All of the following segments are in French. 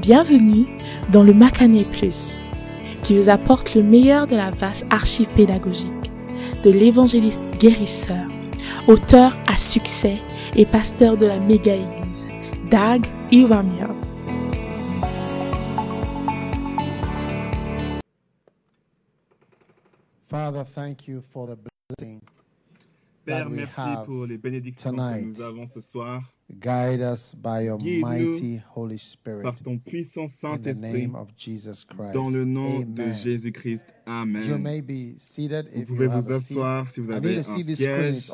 Bienvenue dans le Macané Plus, qui vous apporte le meilleur de la vaste archive pédagogique de l'évangéliste guérisseur, auteur à succès et pasteur de la méga-église, Dag Iwamiers. Father, thank you for the blessing. Père, merci pour les bénédictions que nous avons ce soir. Guide us by your Guide-nous mighty Holy Spirit. Par ton puissant In the Saint-Esprit, name of Jesus Christ. dans le nom de Amen. Jésus-Christ. You Amen. may be seated Vous if pouvez vous asseoir si vous avez un siège.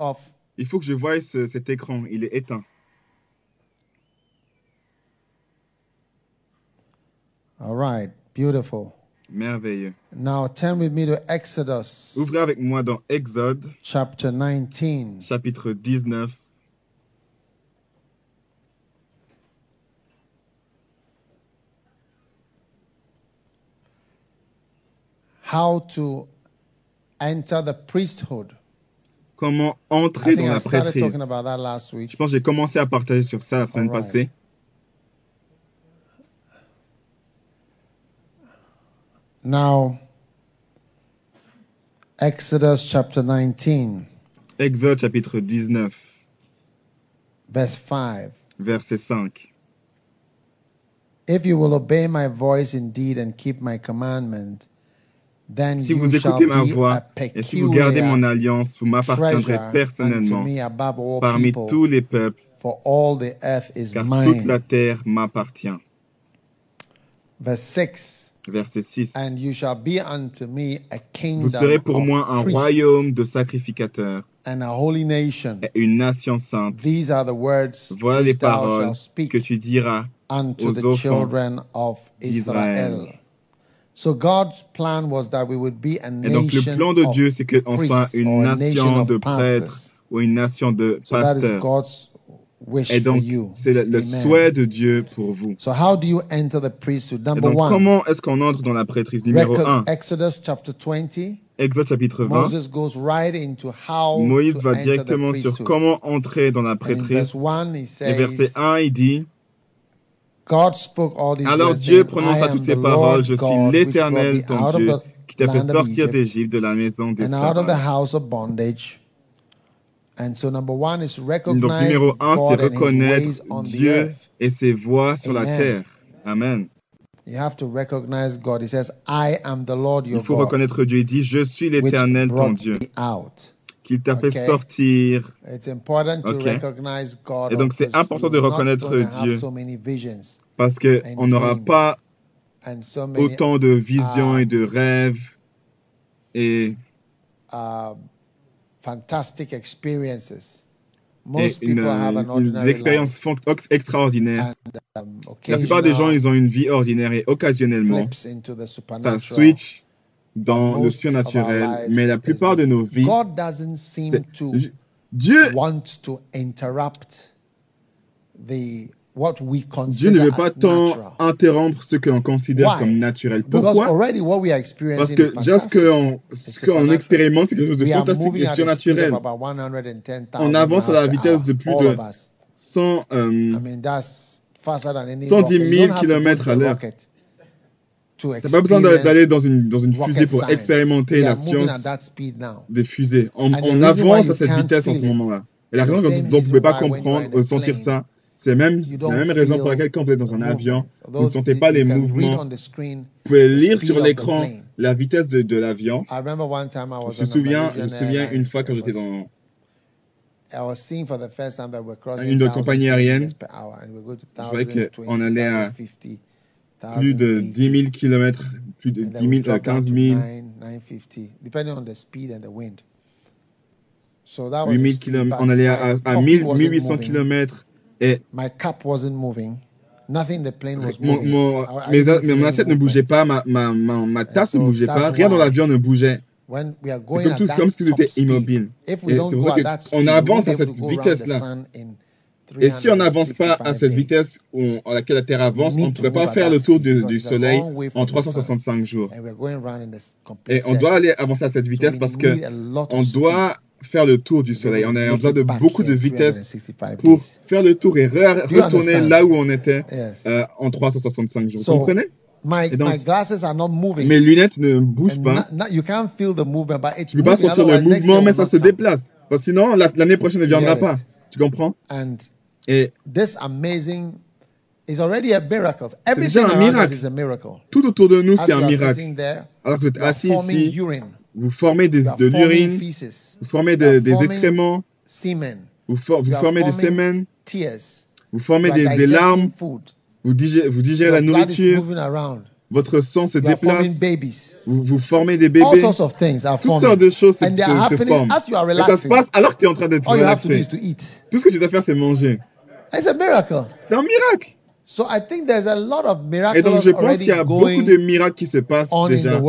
Il faut que je voie ce- cet écran. Il est éteint. All right, beautiful. Merveilleux. Now turn with me to Exodus Ouvrez avec moi dans Exode, chapter 19. chapitre 19. How to enter the priesthood. Comment I entrer think dans I la started prêtrise. talking about that last week. Je pense que j'ai commencé à partager sur ça la semaine passée. Now, Exodus chapter 19, Exode, chapitre 19, verse 5. verset 5. If you will obey my voice indeed and keep my commandment, then Si you vous shall écoutez ma voix et si vous gardez mon alliance, vous m'appartiendrez personnellement me above all parmi people, tous les peuples, for all the earth is car toute la mine. terre m'appartient. Verse 6. Verset 6. And you shall be unto me a Vous serez pour of moi un priests royaume de sacrificateurs and a holy nation. et une nation sainte. These are the words Voilà les paroles que tu diras unto aux the enfants children of d'Israël. Israel. So God's plan was that we would be a Et donc le nation plan de of Dieu, c'est qu'on soit priests une or a nation nation of de pastors. prêtres ou une nation de So that is pasteurs. God's wish Et for donc you. c'est le, le souhait de Dieu pour vous. So how do you enter the priesthood? Et Number donc one, comment est-ce qu'on entre dans la prêtrise? Numéro record- 1, Exodus chapter 20. Exode chapitre 20. Moses goes right into how Moïse va directement sur comment entrer dans la prêtrise. verse 1, he Et verset 1, il dit God spoke all these Alors Dieu prononça toutes ces paroles, je suis l'Éternel ton Dieu, qui t'a fait sortir d'Égypte, de la maison d'esclavage. house of bondage. And so number one is Donc recognize numéro 1, God c'est reconnaître ways on the Dieu et ses voies sur la Amen. terre. Amen. You have to recognize God. He says, I am the Lord your Il faut God, reconnaître Dieu. Il dit, je suis l'Éternel ton Dieu, thee out. qui t'a fait sortir. It's important to Ok. recognize God. Et donc, c'est important de reconnaître Dieu. so many visions Parce que And on n'aura pas and so many autant de visions Ah. et de rêves et, uh, fantastic experiences. Most une, people have an ordinary des expériences extraordinaires. Um, La plupart des gens, ils ont une vie ordinaire et occasionnellement, ça switch dans le surnaturel. Mais la plupart de nos vies, God doesn't seem c'est- to Dieu, what we Dieu ne veut pas as tant natural. interrompre ce qu'on considère Why? comme naturel. Pourquoi? already what we are Parce que déjà ce qu'on expérimente, c'est quelque chose de fantastique et surnaturel. of about 110,000 On avance à la vitesse de plus de of us. 100, euh, I mean, that's faster than any 110 rocket. 000 You don't have to go kilomètres to à l'heure. to T'as pas besoin d'aller dans une, dans une fusée pour expérimenter la science des fusées. On, avance à cette vitesse en ce moment-là. Et la raison dont vous ne pouvez pas comprendre, sentir ça, c'est même la même raison pour laquelle quand vous êtes dans un avion, vous ne sentez pas les mouvements. Vous pouvez lire sur l'écran la vitesse de, de l'avion. Je me souviens, je me souviens une fois quand j'étais dans Une de 1,000 compagnie aérienne. Je voyais que 1,020, on allait à 1,050, plus de 10 000 1,080, km, plus de and 10 then we 000, euh, drop down 15 to 000, 9, 950, depending on the speed and the wind. So that was 8 the 000 speed, km. On allait à, à coffee 1000, wasn't 1800 moving. km et My cup wasn't moving. Nothing in the plane was mon, moving. mon, I- mes, mes- ne bougeait pas, ma, ma, ma, ma tasse so ne bougeait pas, rien dans l'avion ne bougeait. When we are C'est going comme, tout, comme si tout était immobile. if we Et don't c'est pour ça qu'on avance à cette vitesse-là. Et si on n'avance pas à 365 cette vitesse où on- à laquelle la Terre avance, on ne pourrait pas faire le tour du, du Soleil en the sun. 365 jours. And we're going around in this complete Et on doit aller avancer à cette vitesse parce que on doit faire le tour du soleil. On a besoin de beaucoup de vitesse 365 pour faire le tour et re- retourner là où on était euh, en 365 jours. So, Vous comprenez? My, Et donc- my glasses are not moving. Mes lunettes ne bougent pas. not- not- you can't feel the movement, but it's Tu peux pas sentir le mouvement, mais ça se déplace. Parce que sinon, la- l'année prochaine ne viendra pas. Tu comprends? And Et this amazing is already a miracle. Everything déjà un miracle. is a miracle. tout autour de nous, c'est un miracle. there, Alors que vous êtes assis ici, urine, vous formez des, de l'urine, vous formez de- des excréments, semen, vous, for- vous formez des tears, vous formez des, des larmes, food, vous digérez, vous digérez la nourriture, votre sang se déplace, vous, vous formez des All bébés. sorts of things are Toutes sortes de choses se, se- se happening forment. as you are Et ça se relaxing. passe alors que tu es en train d'être relaxé. Tout ce que tu dois faire, c'est manger. It's a miracle. C'est un miracle. So I think there's a lot of Et miracles donc, je pense qu'il y a beaucoup de miracles qui se passent déjà.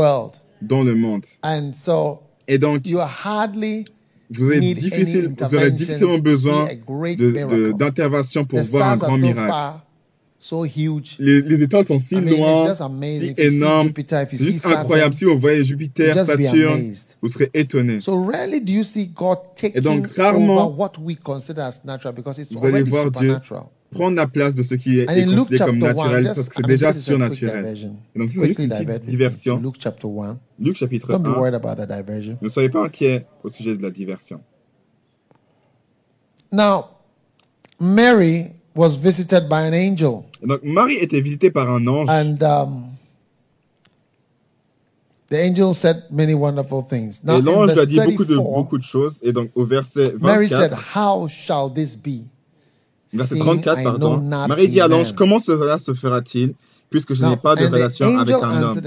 Dans le monde. And so Et donc, you are hardly vous difficile, aurez difficilement besoin d'intervention pour the voir un grand so miracle. far, so huge. Les, les étoiles sont si I mean, loin, si énormes. C'est juste Saturn, incroyable. Si vous voyez Jupiter, Saturne, vous serez étonné. So rarely do you see God taking donc, rarement, over what we consider as natural because it's vous allez voir Dieu. Prendre la place de ce qui est, est Luke considéré comme chapter 1, naturel just, parce que c'est déjà surnaturel. Et donc, c'est juste une petite diversion. Luke chapter 1. Luc chapitre Don't be 1. worried about the diversion. Ne soyez pas inquiets au sujet de la diversion. Now, Mary was visited by an angel, Et donc, Marie était visitée par un ange. and um, the angel said many wonderful things. Now, et l'ange lui a dit beaucoup de, 34, beaucoup de choses. Et donc, au verset Mary said, 24, How shall this be? Verset seeing 34, I know pardon, Marie dit à l'ange, man?" comment cela se fera-t-il puisque je n'ai pas de relation avec un homme?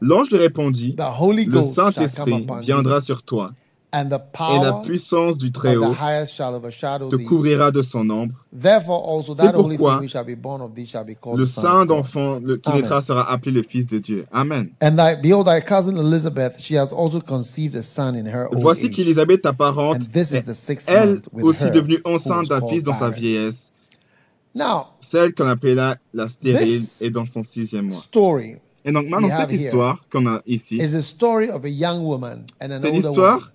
L'ange lui répondit, le Saint-Esprit viendra sur toi, et la power puissance du Très-Haut te couvrira de son ombre. C'est pourquoi thing which shall be born of thee shall be called Le Saint d'enfant qui Amen. naîtra sera appelé le Fils de Dieu. Amen. And thy, behold, thy cousin Elizabeth, she has also conceived a son in her old Voici qu'Élisabeth, ta parente, And this is est the sixth elle aussi her, devenue enceinte d'un fils dans sa vieillesse. Now, Celle qu'on appela la stérile This est dans son sixième mois. story Et donc maintenant, cette histoire qu'on a ici, is a story of a young woman and an c'est l'histoire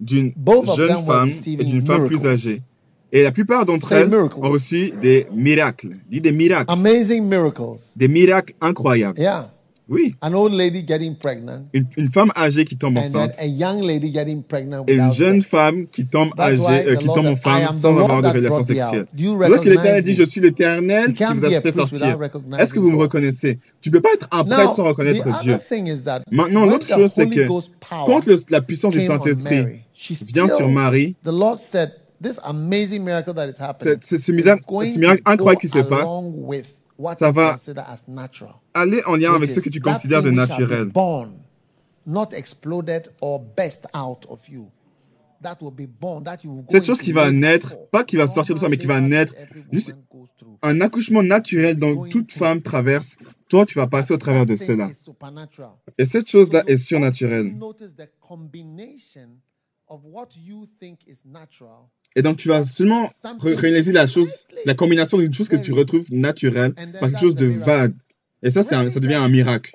d'une jeune femme et d'une femme plus âgée. Et la plupart d'entre elles miracles. ont reçu des miracles. Dis des miracles. Amazing miracles. Des miracles incroyables. Yeah. Oui. An old lady getting pregnant Une, une femme âgée qui tombe enceinte a young lady getting pregnant et une jeune sex. femme qui tombe That's âgée, euh, qui tombe said, en I femme am the sans avoir de relation sexuelle. out. Do you Alors que l'Éternel recognize dit, je suis l'Éternel qui vous a fait sortir. Est-ce que vous me reconnaissez? Tu peux pas être un prêtre sans reconnaître Dieu. Maintenant, l'autre chose, c'est que quand le- la puissance du Saint-Esprit vient sur Marie, the Lord said, this amazing miracle that is happening c'est- ce miracle, incroyable qui se passe, ça va allez en lien avec ce que tu considères de naturel. born, not exploded or burst out of you. That will be born, that you will go Cette chose qui va naître, pas qui va sortir de toi, mais qui va naître, juste un accouchement naturel dont toute femme traverse, toi tu vas passer au travers de cela. Et cette chose-là est surnaturelle. Et donc tu vas seulement ré- réaliser la chose, la combinaison d'une chose que tu retrouves naturelle par quelque chose de vague. Et ça, un- ça devient un miracle.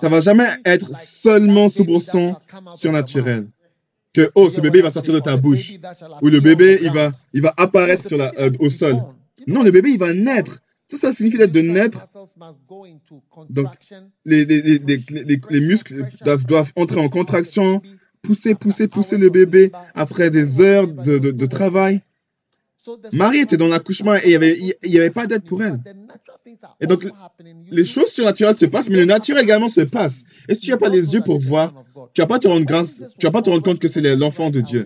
Ça va jamais être seulement soubresaut surnaturel. Que oh, ce bébé va sortir de ta bouche, ou le bébé il va, il va apparaître euh, au sol. Non, le bébé il va naître. Ça, ça signifie de naître. Donc, les, les, les- les muscles doivent, doivent entrer en contraction, pousser, pousser, pousser le bébé après des heures de, de, de travail. Marie était dans l'accouchement et il n'y avait, il y avait pas d'aide pour elle. Et donc, Les choses surnaturelles se passent, mais le naturel également se passe. Et si tu n'as pas les yeux pour voir, tu vas pas te rendre grâce, tu vas pas te rendre compte que c'est l'enfant de Dieu.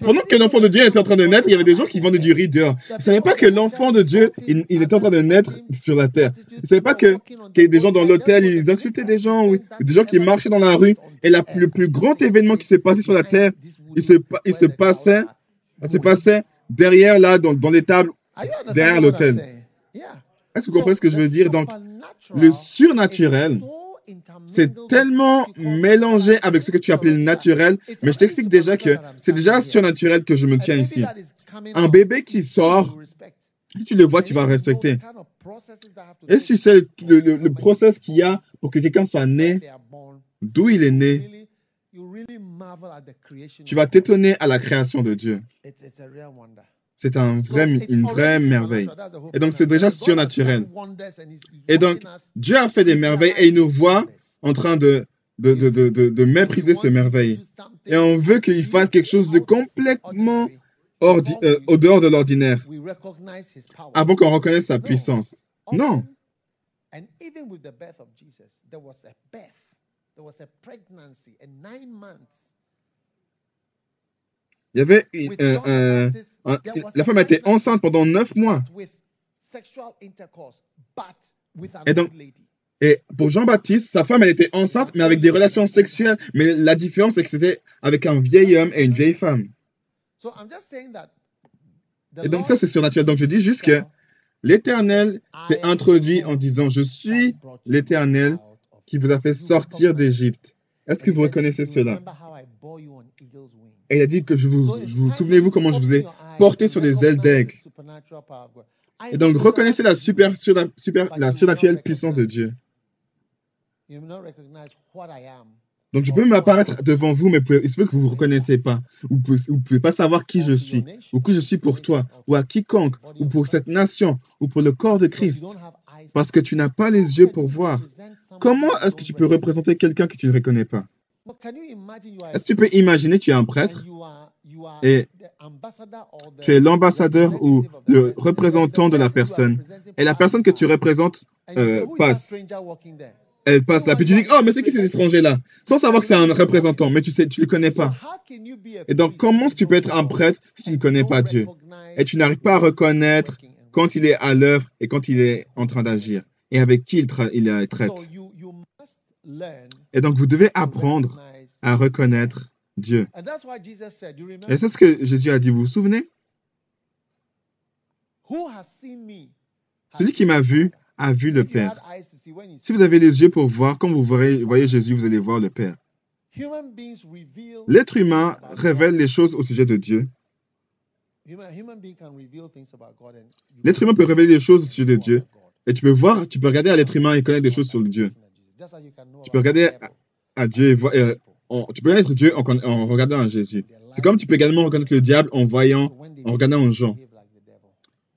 Pendant que l'enfant de Dieu était en train de naître, il y avait des gens qui vendaient du riz dehors. Ils ne savaient pas que l'enfant de Dieu, il, était en train de naître sur la terre. Ils ne savaient pas que, que des gens dans l'hôtel, ils insultaient des gens, des gens qui marchaient dans la rue. Et le plus grand événement qui s'est passé sur la terre, il se, il se passait, se passait derrière là, dans, dans les tables. derrière l'hôtel. Est-ce que vous comprenez ce que je veux dire? Donc, le surnaturel, c'est tellement mélangé avec ce que tu appelles le naturel, mais je t'explique déjà que c'est déjà surnaturel que je me tiens ici. Un bébé qui sort, si tu le vois, tu vas respecter. Est-ce que tu sais le, le- le process qu'il y a pour que quelqu'un soit né, d'où il est né, Tu vas t'étonner à la création de Dieu. C'est un vrai, une vraie merveille. Et donc, c'est déjà surnaturel. Et donc, Dieu a fait des merveilles et il nous voit en train de, de, de, de, de, de mépriser ces merveilles. Et on veut qu'il fasse quelque chose de complètement ordi- euh, au dehors de l'ordinaire avant qu'on reconnaisse sa puissance. Non. Il y avait une, euh, euh, un- la femme été enceinte pendant neuf mois. Et donc-. Et pour Jean-Baptiste, sa femme, elle était enceinte, mais avec des relations sexuelles. Mais la différence, c'est que c'était avec un vieil homme et une vieille femme. So I'm just saying that. the Et donc ça, c'est surnaturel. Donc je dis juste que l'Éternel s'est introduit en disant, je suis l'Éternel qui vous a fait sortir d'Égypte. Est-ce que vous reconnaissez cela? Et il a dit que je vous, vous souvenez-vous comment je vous ai porté sur les ailes d'aigle. Et donc reconnaissez la, super, sur la, super, la surnaturelle puissance de Dieu. Donc je peux m'apparaître devant vous, mais il se peut que vous ne me reconnaissez pas. Ou vous ne pouvez pas savoir qui je suis, ou qui je suis pour toi, ou à quiconque, ou pour cette nation, ou pour le corps de Christ. Parce que tu n'as pas les yeux pour voir. Comment est-ce que tu peux représenter quelqu'un que tu ne reconnais pas? Est-ce que tu peux imaginer tu es un prêtre et tu es l'ambassadeur ou le représentant de la personne et la personne que tu représentes euh, passe. Elle passe là, puis tu dis, oh, mais c'est qui cet étranger-là Sans savoir que c'est un représentant, mais tu sais, tu ne le connais pas. Et donc, comment est-ce que tu peux être un prêtre si tu ne connais pas Dieu? Et tu n'arrives pas à reconnaître quand il est à l'œuvre et quand il est en train d'agir et avec qui il, tra- il traite. Et donc, vous devez apprendre à reconnaître Dieu. Et c'est ce que Jésus a dit, vous vous souvenez? Celui qui m'a vu a vu le Père. Si vous avez les yeux pour voir, quand vous voyez, voyez Jésus, vous allez voir le Père. L'être humain révèle les choses au sujet de Dieu. L'être humain peut révéler des choses au sujet de Dieu. Et tu peux voir, tu peux regarder à l'être humain et connaître des choses sur Dieu. Tu peux regarder à, à Dieu et voir. en- tu peux connaître Dieu en, regardant à Jésus. C'est comme tu peux également reconnaître le diable en voyant, en regardant en Jean.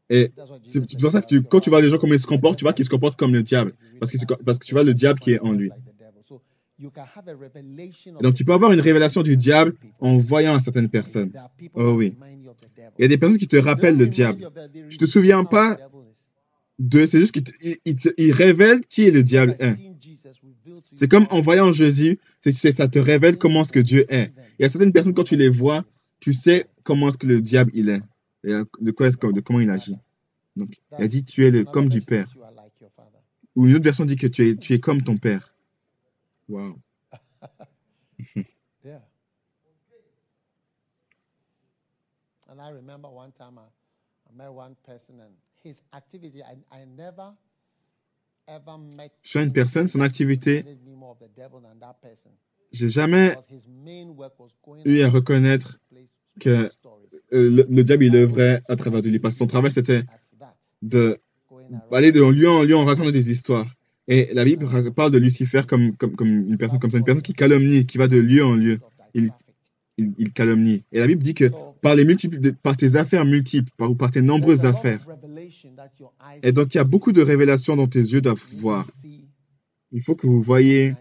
Et c'est pour ça que tu- quand tu vois les gens comment ils se comportent, tu vois qu'ils se comportent comme le diable. Parce que, parce que tu vois le diable qui est en lui. Et donc tu peux avoir une révélation du diable en voyant certaines personnes. Oh oui. Il y a des personnes qui te rappellent le diable. Tu te souviens pas de, c'est juste qu'ils révèlent qui est le diable est. C'est comme en voyant Jésus, ça te révèle comment est-ce que Dieu est. Il y a certaines personnes, quand tu les vois, tu sais comment est-ce que le diable il est. Euh, de, quoi comment il agit. Donc, il a dit, tu es comme du Père. Ou une autre version dit que tu es, comme ton Père. Wow. I remember one time I, I met one person and his activity, I, I never Sur une personne, son activité, j'ai jamais eu à reconnaître que euh, le, le diable il œuvrait à travers de lui. Parce que son travail, c'était that. de lieu en lieu en racontant des histoires. Et la Bible parle de Lucifer comme, comme, comme une personne comme ça, une personne qui calomnie, qui va de lieu en lieu. Il. Il, il calomnie. Et la Bible dit que So par les multiples, par tes affaires multiples, par, ou par tes nombreuses there's a lot affaires. of revelation that your eyes Et donc, il y a beaucoup de révélations dont tes yeux doivent voir. Il faut que vous voyez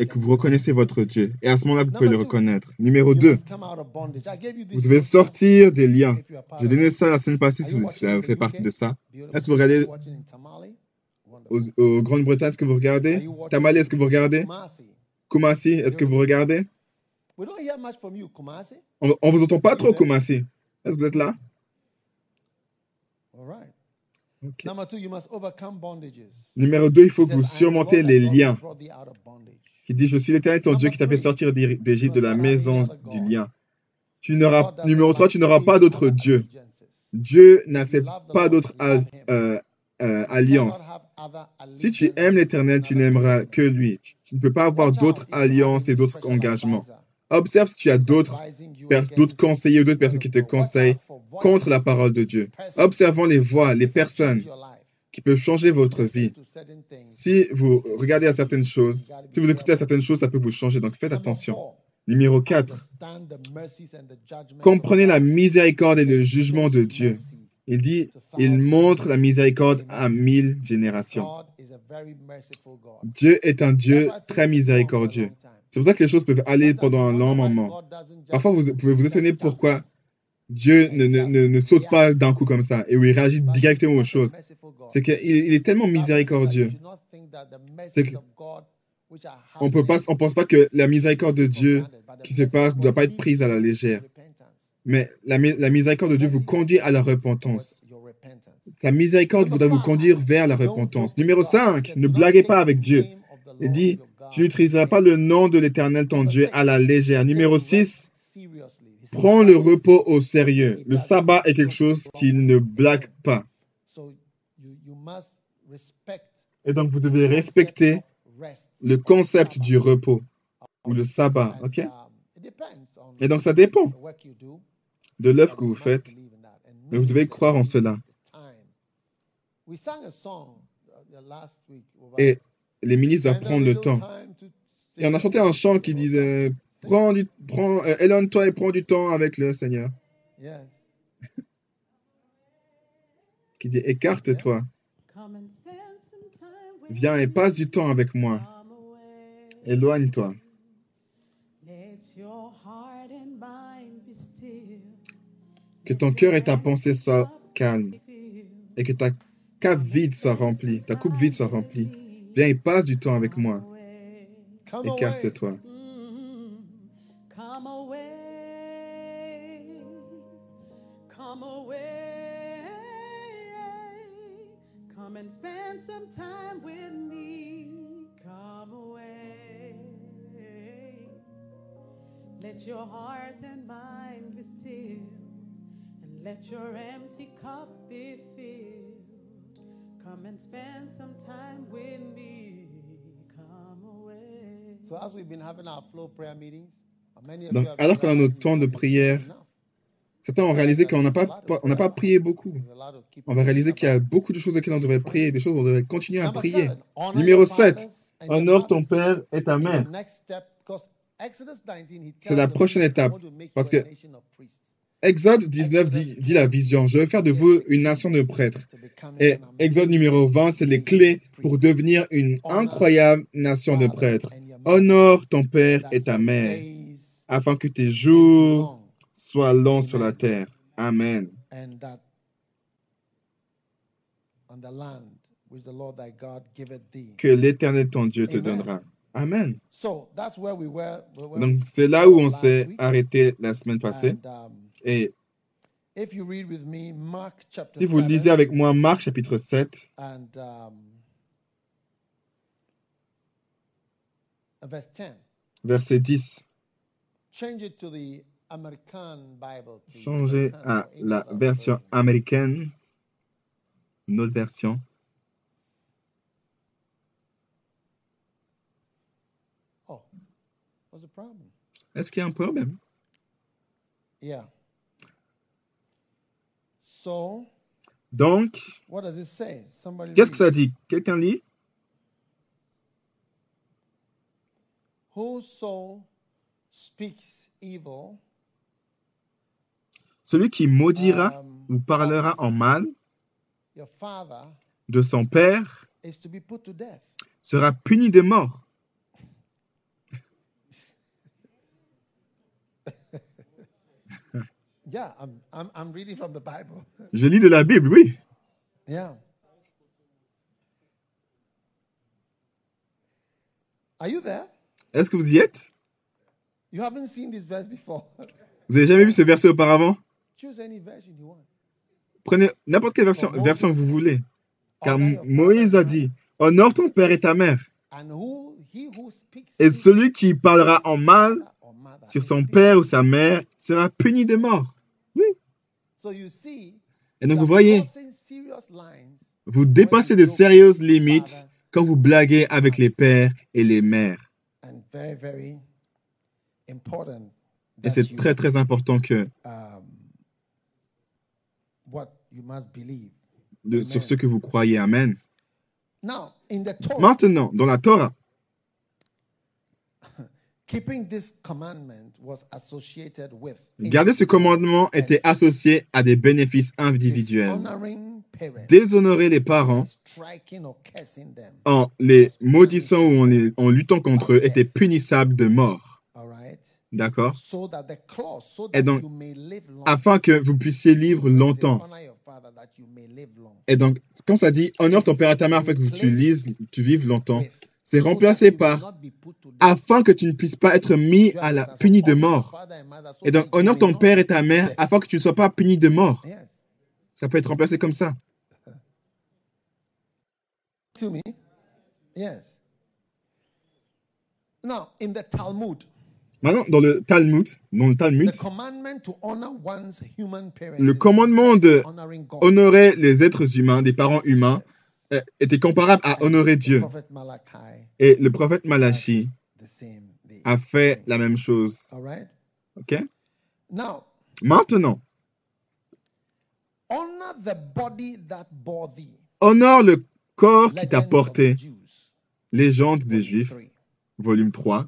et que vous reconnaissez votre Dieu. Et à ce moment-là, vous pouvez le reconnaître. Numéro You 2, must come out of bondage. I gave you this vous devez sortir des liens. J'ai donné ça la semaine passée si vous watching avez in fait the partie de ça. Est-ce que vous regardez. Aux, aux Grande-Bretagne, est-ce que vous regardez? Tamale, est-ce que vous regardez? Kumasi, est-ce que vous regardez? We don't hear much from you, Kumasi. On, on vous entend pas trop Kumasi. Est-ce que vous êtes là? All right. Two, you must overcome bondages. Numéro 2, il faut que vous surmontez les liens. Qui dit, je suis l'éternel ton Dieu qui t'a fait sortir d'Égypte de la maison du lien. Tu n'auras, numéro 3, like tu n'auras pas d'autre Dieu. Dieu n'accepte pas Lord, d'autre love al- him. euh, euh, You alliance. cannot have other Si tu aimes l'éternel, tu n'aimeras que lui. Tu ne peux pas avoir d'autres alliances et d'autres engagements. Observe si tu as d'autres conseillers ou d'autres personnes qui te conseillent contre la parole de Dieu. Observant les voix, les personnes qui peut changer votre vie. Si vous regardez à certaines choses, si vous écoutez à certaines choses, ça peut vous changer. Donc faites attention. Numéro 4. understand the mercies and the judgments of Comprenez la miséricorde et le jugement de Dieu. Il dit, il montre la miséricorde à mille générations. Dieu est un Dieu très miséricordieux. C'est pour ça que les choses peuvent aller pendant un long moment. God doesn't just Parfois, vous pouvez vous étonner pourquoi. Dieu ne, ne, ne, ne saute pas d'un coup comme ça et où il réagit directement aux choses. C'est qu'il il est tellement miséricordieux. C'est on on pense pas que la miséricorde de Dieu qui se passe ne doit pas être prise à la légère. repentance. Mais la, la miséricorde de Dieu vous conduit à la repentance. Sa miséricorde voudrait vous conduire vers la repentance. Numéro 5, ne blaguez pas avec Dieu. Il dit, tu n'utiliseras pas le nom de l'Éternel ton Dieu à la légère. Numéro 6, prends le repos au sérieux. Le sabbat est quelque chose qu'il ne blague pas. Et donc vous devez respecter le concept du repos ou le sabbat. ok? Et donc ça dépend de l'œuvre que vous faites, mais vous devez croire en cela. Et les ministres doivent prendre le temps. Et on a chanté un chant qui disait Prends du, prends, euh, éloigne-toi et prends du temps avec le Seigneur. Qui dit Écarte-toi, viens et passe du temps avec moi. Éloigne-toi. Que ton cœur et ta pensée soient calmes et que ta cave vide soit remplie, ta coupe vide soit remplie. Viens et passe du temps avec moi. Écarte-toi. Mm-hmm. Come away, come away, come and spend some time with me. Come away, let your heart and mind be still, and let your empty cup be filled. Come and spend some time with me. Come away. So as we've been having our flow prayer meetings, many of Donc, you have alors qu'on a we've temps de prière, certains ont réalisé qu'on n'a pas, pas- on n'a pas prié beaucoup. There's a lot of keep On va réaliser qu'il y a beaucoup de choses auxquelles on devrait prier, des choses où on devrait continuer à prier. Numéro your 7, fathers and your honore ton père et ta mère. next step, because Exodus 19, he C'est la prochaine étape, "I want to make parce que Exode 19 dit, dit la vision. Je vais faire de vous une nation de prêtres. Et Exode numéro 20, c'est les clés pour devenir une incroyable nation de prêtres. Honore ton père et ta mère, afin que tes jours soient longs sur la terre. Amen. and that on the land which the Lord thy God giveth thee. Que l'Éternel ton Dieu te donnera. Amen. So that's where we were. where we Donc c'est là où on s'est arrêté la semaine passée. Et if you read with me Mark chapter si vous 7 lisez avec moi Marc chapitre 7, and um, verse 10, verset 10, change it to the American Bible. please. changez à la version américaine, une autre version. Oh, what's the problem? Est-ce qu'il y a un problème? Yeah. So, Donc, qu'est-ce que ça dit? Quelqu'un lit? Whoso speaks evil? Celui qui maudira um, ou parlera en mal your father de son père is to be put to death. sera puni de mort. Yeah, I'm, I'm, I'm reading from the Bible. Je lis de la Bible, oui. yeah. Are you there? Est-ce que vous y êtes? You haven't seen this verse before. Vous n'avez jamais vu ce verset auparavant? Choose any version you want. Prenez n'importe quelle version, Moses- version que vous voulez. Car Honor your Moïse a dit, honore ton père et ta mère. And who he who speaks Et celui qui parlera en mal sur son père ou sa mère sera puni de mort. Oui. So you see, Et donc you vous voyez, crossing serious lines vous dépassez de sérieuses limites quand vous blaguez avec les pères et les mères. and very, very important. Et c'est très très important que um, what you must believe. de, Amen. sur ce que vous croyez. Amen. Now, in the Torah, Maintenant, dans la Torah, keeping this commandment was associated with garder ce commandement était associé à des bénéfices individuels. Déshonorer les parents en les maudissant ou en, les- en luttant contre eux était punissable de mort. D'accord? Et donc. Afin que vous puissiez vivre longtemps. Et donc, quand ça dit honore ton père et ta mère afin que tu lises, tu vives longtemps, c'est remplacé par afin que tu ne puisses pas être mis à la understand? So puni de mort. Et donc, honore ton père et ta mère afin que tu ne sois pas puni de mort. Ça peut être remplacé comme ça. Maintenant, dans le Talmud, dans le Talmud, le commandement de honorer les êtres humains, des parents humains, était comparable à honorer Dieu. Et le prophète Malachi a fait la même chose. Ok? Maintenant, honore le corps qui t'a porté. Légende des Juifs, volume 3.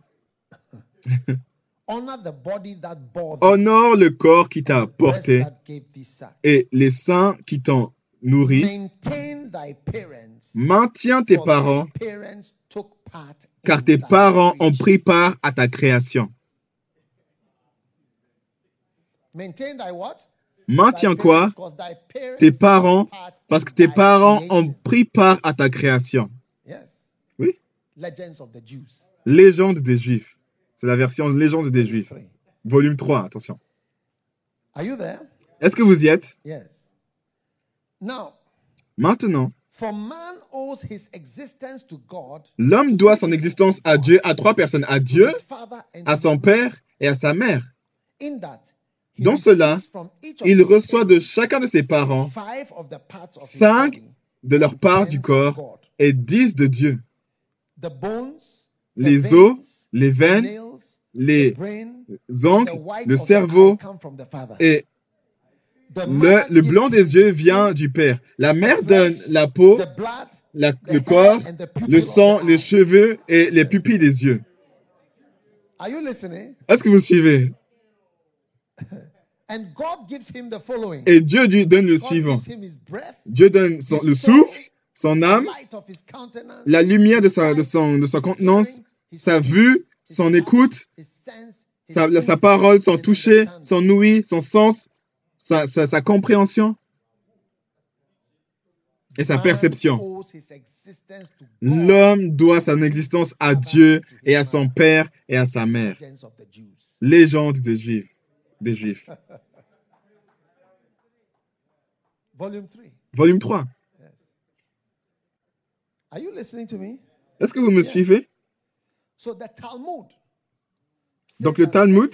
Honor the body that bore thee. Honore le corps qui t'a porté et les seins qui t'ont nourri. Maintain thy parents. Maintiens tes parents, car tes parents ont pris part à ta création. Maintiens quoi? Tes parents, parce que tes parents ont pris part à ta création. Oui. Légende des Juifs. C'est la version Légende des Juifs. Volume 3, attention. Are you there? Est-ce que vous y êtes? Maintenant, for man owes his existence to God, l'homme doit son existence à Dieu, à trois personnes, à Dieu, à son père et à sa mère. In that, he Dans cela, Il his reçoit de chacun de ses parents five of the parts of his cinq de leur part du corps et dix de Dieu. The bones, the Les os, les the veines, les ongles, le cerveau et le, blanc des yeux vient du père. La mère donne la peau, la- le corps, le sang, les cheveux et les pupilles des yeux. Are you listening? Est-ce que vous suivez? And God gives him the following. Et Dieu lui donne le suivant. Dieu donne son- le souffle, son âme, la lumière de sa, de son, de sa contenance, sa vue, son écoute, his sense, his sa, sa parole, son toucher, son ouïe, son sens, sa, sa, sa compréhension et sa perception. L'homme doit son existence à Dieu et à son père et à sa mère. Légende des Juifs. Des Juifs. Volume 3. Volume 3. Are you listening to me? Est-ce que vous me suivez? So the Talmud. says Donc, le Talmud-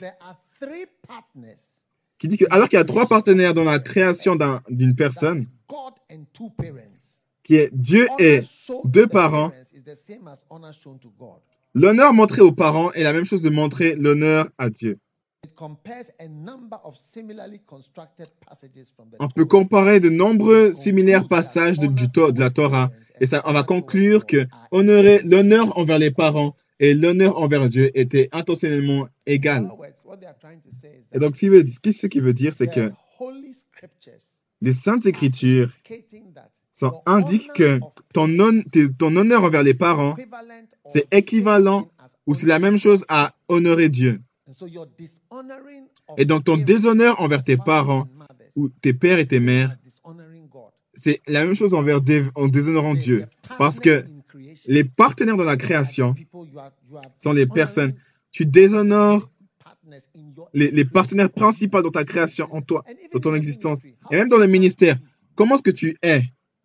qui dit que alors qu'il y a trois partenaires dans la création d'un- d'une personne, qui est Dieu et deux parents, l'honneur montré aux parents est la même chose de montrer l'honneur à Dieu. On peut comparer de nombreux similaires passages de, du de la Torah. et ça, on va conclure que honorer l'honneur envers les parents et l'honneur envers Dieu étaient intentionnellement is Et donc, ce qui veut- ce qui- ce qui veut dire, c'est que Holy Scriptures les Saintes Écritures indiquent honor que ton, ton honneur envers les parents, c'est équivalent ou c'est la même chose à honorer Dieu. Et donc, ton déshonneur envers tes parents ou tes pères et tes mères, c'est la même chose envers en déshonorant Dieu. Parce que les partenaires dans la création sont les personnes. Tu déshonores les, partenaires principaux dans ta création, en toi, dans ton existence. Et même dans le ministère, comment est-ce que tu es?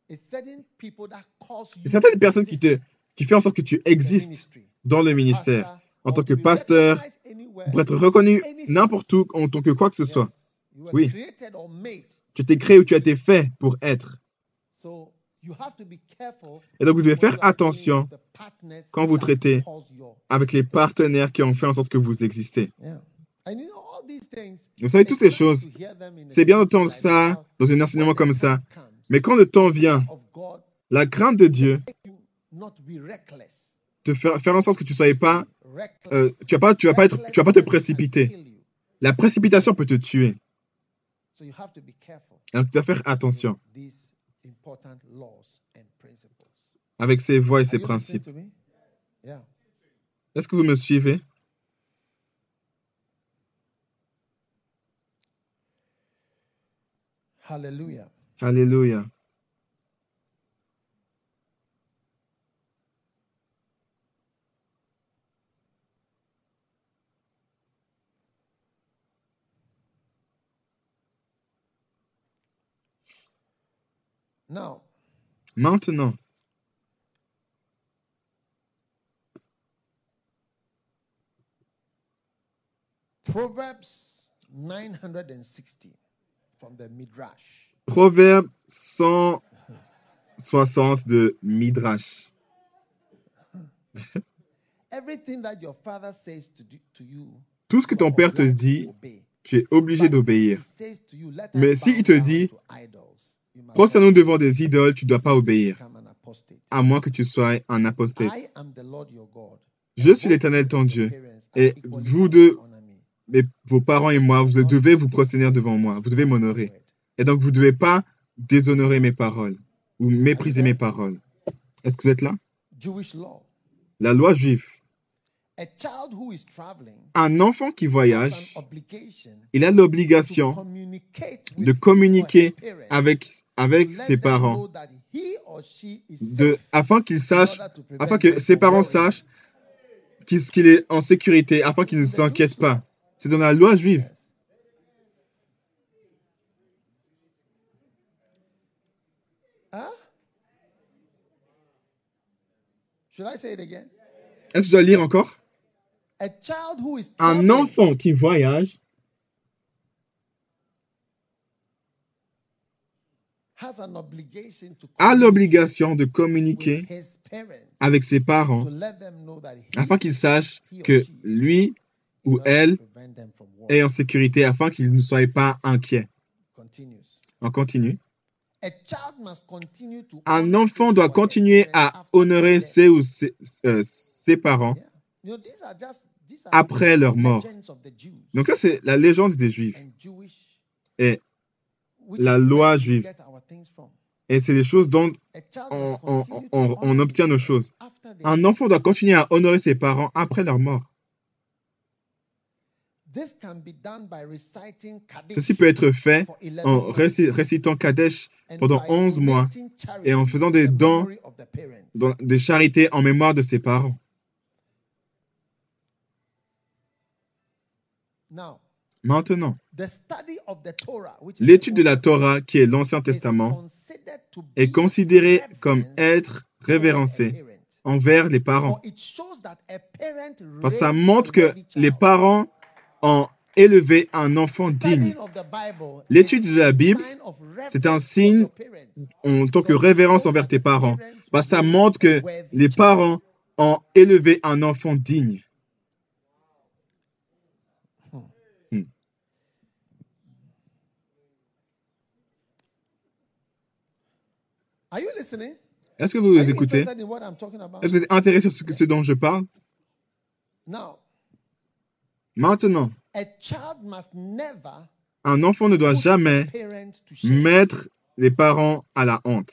Il certaines personnes qui, te, qui font en sorte que tu existes dans le ministère, en tant que pasteur, pour être reconnu n'importe où, en tant que quoi que ce soit. Oui. Tu t'es créé ou tu as été fait pour être. So you have to be careful Et donc, vous devez faire attention quand vous traitez avec les partenaires qui ont fait en sorte que vous existez. Yeah. And you know all these things. Vous savez, toutes ces choses, c'est bien d'entendre ça dans un enseignement comme ça. Mais quand le temps vient, la crainte de Dieu te faire, faire en sorte que tu ne sois pas, euh, tu vas pas, tu vas pas être, tu vas pas te précipiter. La précipitation peut te tuer. So you have to be careful Alors, tu dois faire attention avec ces voies et listening principes. Est-ce que vous me suivez? Hallelujah. Alléluia. Now, Maintenant, Proverbs 960 from the Midrash. Proverbe 160 de Midrash. Everything that your father says to, do, to you, Tout ce que ton père te dit, tu es obligé d'obéir. if he says to you, "Let us Mais si bow il te dit, to idols," you must Prosterne-nous not devant des idoles, tu ne dois pas obéir, à moins que tu sois un apostate. Je suis l'Éternel ton Dieu. Et vous deux. Mais vos parents et moi, vous devez vous prosterner devant moi, vous devez m'honorer. Et donc, vous ne devez pas déshonorer mes paroles ou mépriser mes paroles. Est-ce que vous êtes là? Jewish law. La loi juive. A child who is traveling Un enfant qui voyage, il a l'obligation de communiquer avec, avec ses parents de, afin qu'il in sache, order to prevent afin que ses parents sachent qu'il est en sécurité, afin qu'il ne s'inquiète pas. C'est dans la loi juive. Yes. Huh? Should I say it again? Est-ce que je dois lire encore? Un enfant qui voyage has an obligation to a l'obligation de communiquer with his parents avec ses parents to let them know that he afin qu'ils sachent que lui ou elle est en sécurité, afin qu'ils ne soient pas inquiets. On continue. A child must continue to Un honor enfant his doit or her continuer parents à after honorer their death. ses ou ses, euh, ses parents après leur mort. Donc ça, c'est la légende des Juifs. Et, la loi juive. Et c'est des choses dont on, obtient nos choses. Un enfant doit continuer à honorer ses parents après leur mort. Ceci peut être fait for 11 en récitant Kadesh pendant by 11 mois et en faisant des dons des charités en mémoire de ses parents. Now, Maintenant, l'étude de la Torah, qui est l'Ancien Testament, est considérée comme être révérencée envers les parents. Parce que ça montre que les parents ont élevé un enfant digne. L'étude de la Bible, c'est un signe en tant que révérence envers tes parents. Parce que ça montre que les parents ont élevé un enfant digne. Are you listening? Est-ce que vous Are you écoutez? Est-ce que vous êtes intéressé sur ce, dont je parle? Now, Maintenant, a child must never un enfant ne doit jamais mettre les parents à la honte.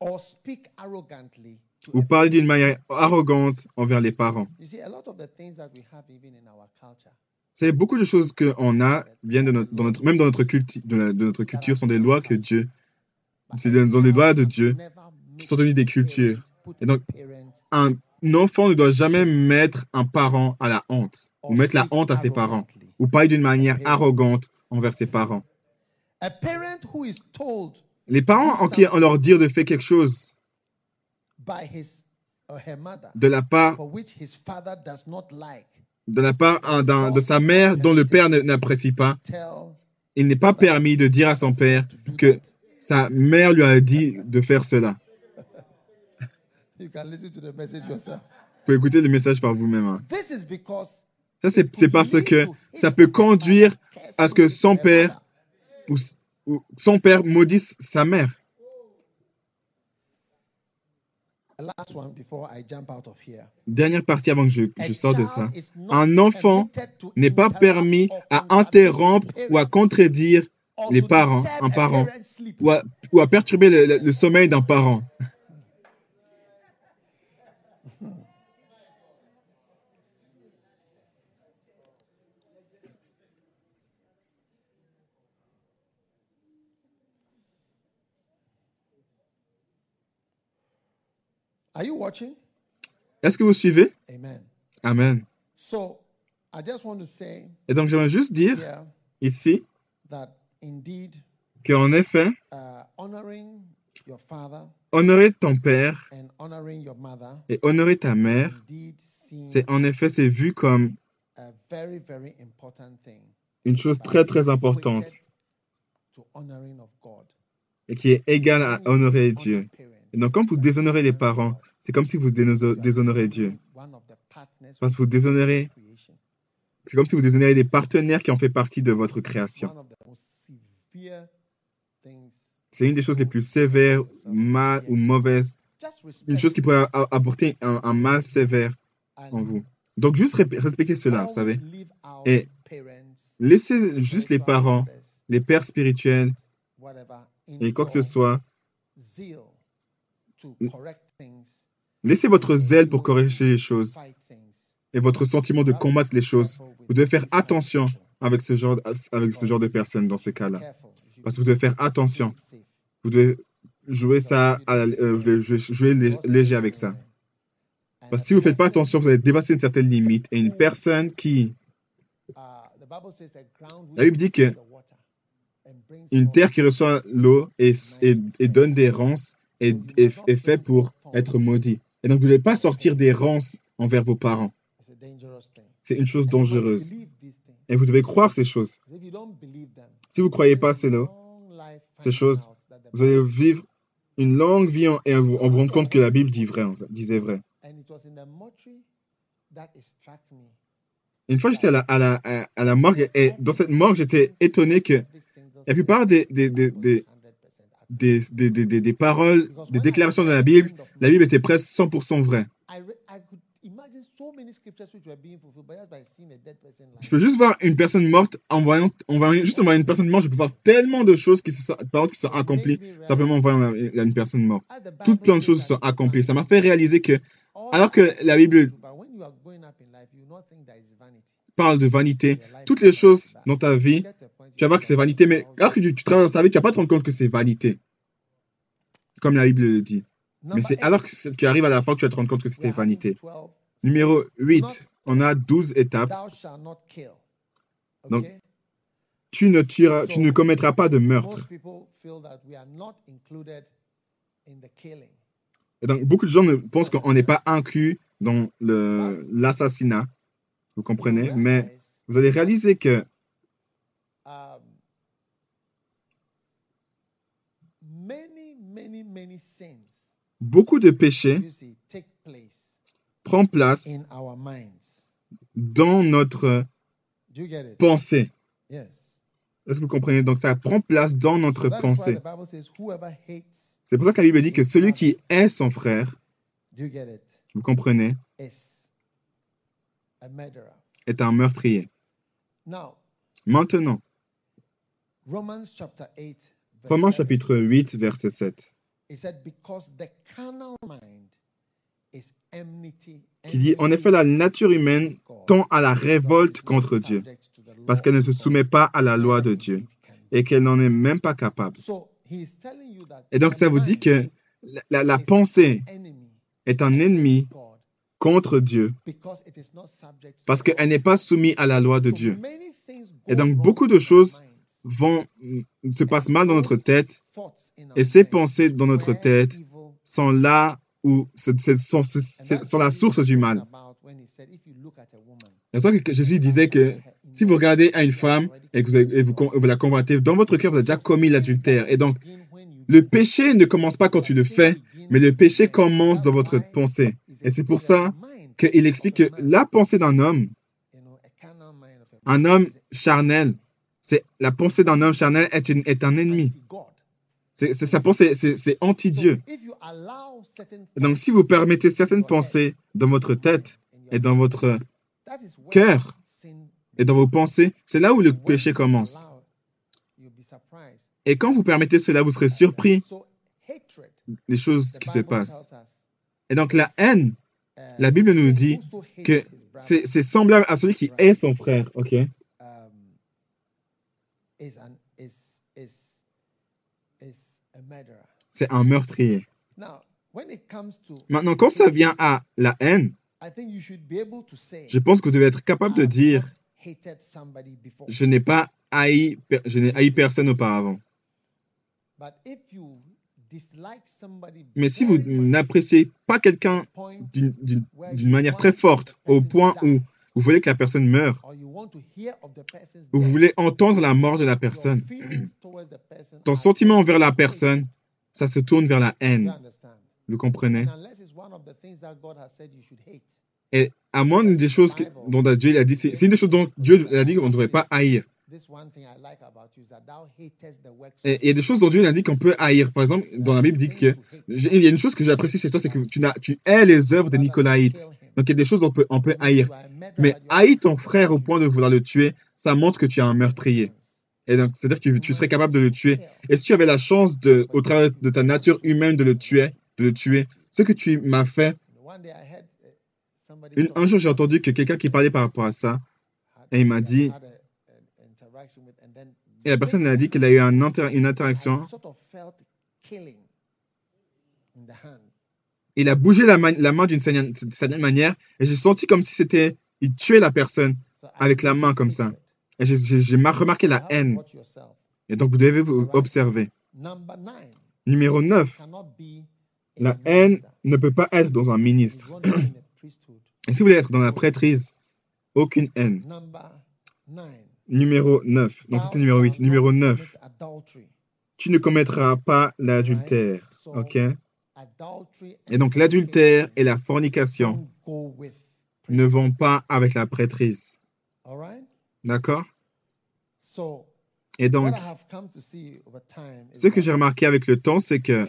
or speak arrogantly to ou parler d'une manière arrogante envers les parents. You see, a lot of the things that we have even in our culture C'est beaucoup de choses qu'on a viennent de notre, dans notre, même dans notre, culti- de, notre culture sont des lois que Dieu, c'est dans des lois de Dieu qui sont devenues des cultures. Et donc, Un enfant ne doit jamais mettre un parent à la honte ou mettre la honte à ses parents ou parler d'une manière arrogante envers ses parents. Les parents en qui on leur dire de faire quelque chose de la part de d'un- de sa mère dont le père n'apprécie pas, il n'est pas permis de dire à son père que. Sa mère lui a dit de faire cela. You can listen to the message yourself. Vous pouvez écouter le message par vous-même. hein. Ça, c'est parce que ça peut conduire à ce que son père ou, ou son père maudisse sa mère. A last one before I jump out of here. Dernière partie avant que je, je sorte de ça. Un enfant n'est pas permis à interrompre ou à contredire les parents, un parent, ou à, ou à perturber le, le- le sommeil d'un parent. Are you watching? Est-ce que vous suivez? Amen. Amen. So I just want to say Et donc j'aimerais juste dire ici that indeed qu'en effet, uh, honorer ton père et honorer ta mère, c'est en effet c'est vu comme a very very important thing une chose très très importante et qui est égale à honorer Dieu. Et donc quand vous déshonorez les parents, c'est comme si vous déshonorez Dieu. Parce que vous déshonorez, creation. c'est comme si vous déshonorez les partenaires qui ont fait partie de votre création. one of the most severe things. C'est une des choses les plus sévères, mal ou mauvaises, une chose qui pourrait apporter un, un mal sévère en vous. Donc juste respectez cela, vous savez. Et Laissez juste les parents, les pères spirituels et quoi que ce your soit, laissez votre zèle pour corriger les choses et votre sentiment de combattre les choses. Vous devez faire attention avec ce genre, de personnes dans ce cas-là. Parce que vous devez faire attention. Vous devez jouer ça, euh, jouer- jouer lé- léger avec ça. Parce que si vous ne faites pas attention, vous allez dépasser une certaine limite. Et une personne qui, La Bible dit que une terre qui reçoit l'eau et, donne des ronces est, est, est fait pour être maudit. Et donc, vous ne devez pas sortir des ronces envers vos parents. C'est une chose dangereuse. Et vous devez croire ces choses. Si vous ne croyez pas cela, ces choses, vous allez vivre une longue vie en- et vous, vous rend compte que la Bible dit vrai, disait vrai. Une fois, j'étais à la, à, la, à- la morgue et dans cette morgue, j'étais étonné que la plupart des, des- des- des paroles, des déclarations de la Bible, la Bible était presque 100% vraie. Je peux juste voir une personne morte en voyant, en voyant juste en voyant une personne morte, je peux voir tellement de choses qui se sont, qui sont accomplies simplement en voyant la- une personne morte. Toutes plein de choses se sont accomplies. Ça m'a fait réaliser que, alors que la Bible parle de vanité, toutes les choses dans ta vie, tu vas voir que c'est vanité, mais alors que tu, tu travailles dans ta vie, tu vas pas te rendre compte que c'est vanité. Comme la Bible le dit. Mais c'est alors que tu arrives à la fin que tu vas te rendre compte que c'était vanité. Numéro 8, on a 12 étapes. Donc, Tu ne, tueras, tu ne commettras pas de meurtre. Et donc, beaucoup de gens pensent qu'on n'est pas inclus dans l'assassinat. Vous comprenez? Mais vous allez réaliser que um, beaucoup de péchés you see, take place prennent place dans notre pensée. Est-ce que vous comprenez? Donc, ça prend place dans notre pensée. C'est pour ça que la Bible dit que celui qui hait son frère, vous comprenez, Is a murderer. est un meurtrier. Maintenant, Romans chapter 8, verse Romains 7, chapitre 8, verset 7, qui dit, en effet, la nature humaine tend à la révolte contre Dieu, parce qu'elle ne se soumet pas à la loi de Dieu, et qu'elle n'en est même pas capable. Et donc, ça vous dit que la, la- la pensée est un ennemi contre Dieu, parce qu'elle n'est pas soumise à la loi de Dieu. Et donc, beaucoup de choses Vont, se passent mal dans notre tête, et ces pensées dans notre tête sont là ce- sont, la source du mal. C'est ça que Jésus disait que si vous regardez à une femme et que vous, avez- et vous, com- vous la combattez, dans votre cœur, vous avez déjà commis l'adultère. Et donc, le péché ne commence pas quand tu le fais, mais le péché commence dans votre pensée. Et c'est pour ça qu'il explique que la pensée d'un homme, un homme charnel, c'est la pensée d'un homme charnel est, une- est un ennemi. C'est, c'est- sa pensée, c'est, anti-Dieu. if you allow certain Et Donc, si vous permettez certaines pensées dans votre tête et dans votre cœur et dans vos pensées, c'est là où le péché commence. Et quand vous permettez cela, vous serez surpris des choses the qui se passent. Et donc, la haine, uh, La Bible nous dit que c'est, c'est semblable à celui qui hait son frère, ok? um, is an is is is a murderer. C'est un meurtrier. Maintenant, quand ça vient à la haine, je pense que vous devez être capable de "I have dire je n'ai pas haï, je n'ai haï personne auparavant. Mais si vous n'appréciez pas quelqu'un d'une, manière très forte, au point où vous voulez que la personne meure, vous voulez entendre la mort de la personne, ton sentiment envers la personne, ça se tourne vers la haine. Vous comprenez? Et à moins d'une des choses que- dont Dieu a dit, c'est une des choses dont Dieu a dit qu'on ne devrait pas haïr. This one thing I like about you is that thou hatest the works Et of il y a des choses dont Dieu a dit qu'on peut haïr. Par exemple, dans la Bible, il dit que il y a une chose que j'apprécie chez toi, c'est que tu, tu hais les œuvres des Nicolaïtes. Donc il y a des choses qu'on peut, on peut haïr. Mais haïr ton frère au point de vouloir le tuer, ça montre que tu es un meurtrier. Et donc, c'est-à-dire que tu serais capable de le tuer. Et si tu avais la chance, de, au travers de ta nature humaine, de le tuer, de le tuer, ce que tu m'as fait, une- un jour j'ai entendu que quelqu'un qui parlait par rapport à ça, et il m'a dit- et la personne a dit qu'elle a eu un inter- une interaction, il a bougé la, ma- la main d'une certaine manière, et j'ai senti comme si c'était, il tuait la personne, avec la main comme ça. et j'ai- j'ai j'ai ma- remarqué la haine. Et donc vous devez vous observer. Numéro 9, la haine ne peut pas être dans un ministre. Et si vous voulez être dans la prêtrise, aucune haine. Numéro 9, donc c'était numéro 8. Numéro 9, tu ne commettras pas l'adultère. Ok? Et donc l'adultère et la fornication ne vont pas avec la prêtrise. D'accord? Et donc, ce que j'ai remarqué avec le temps, c'est que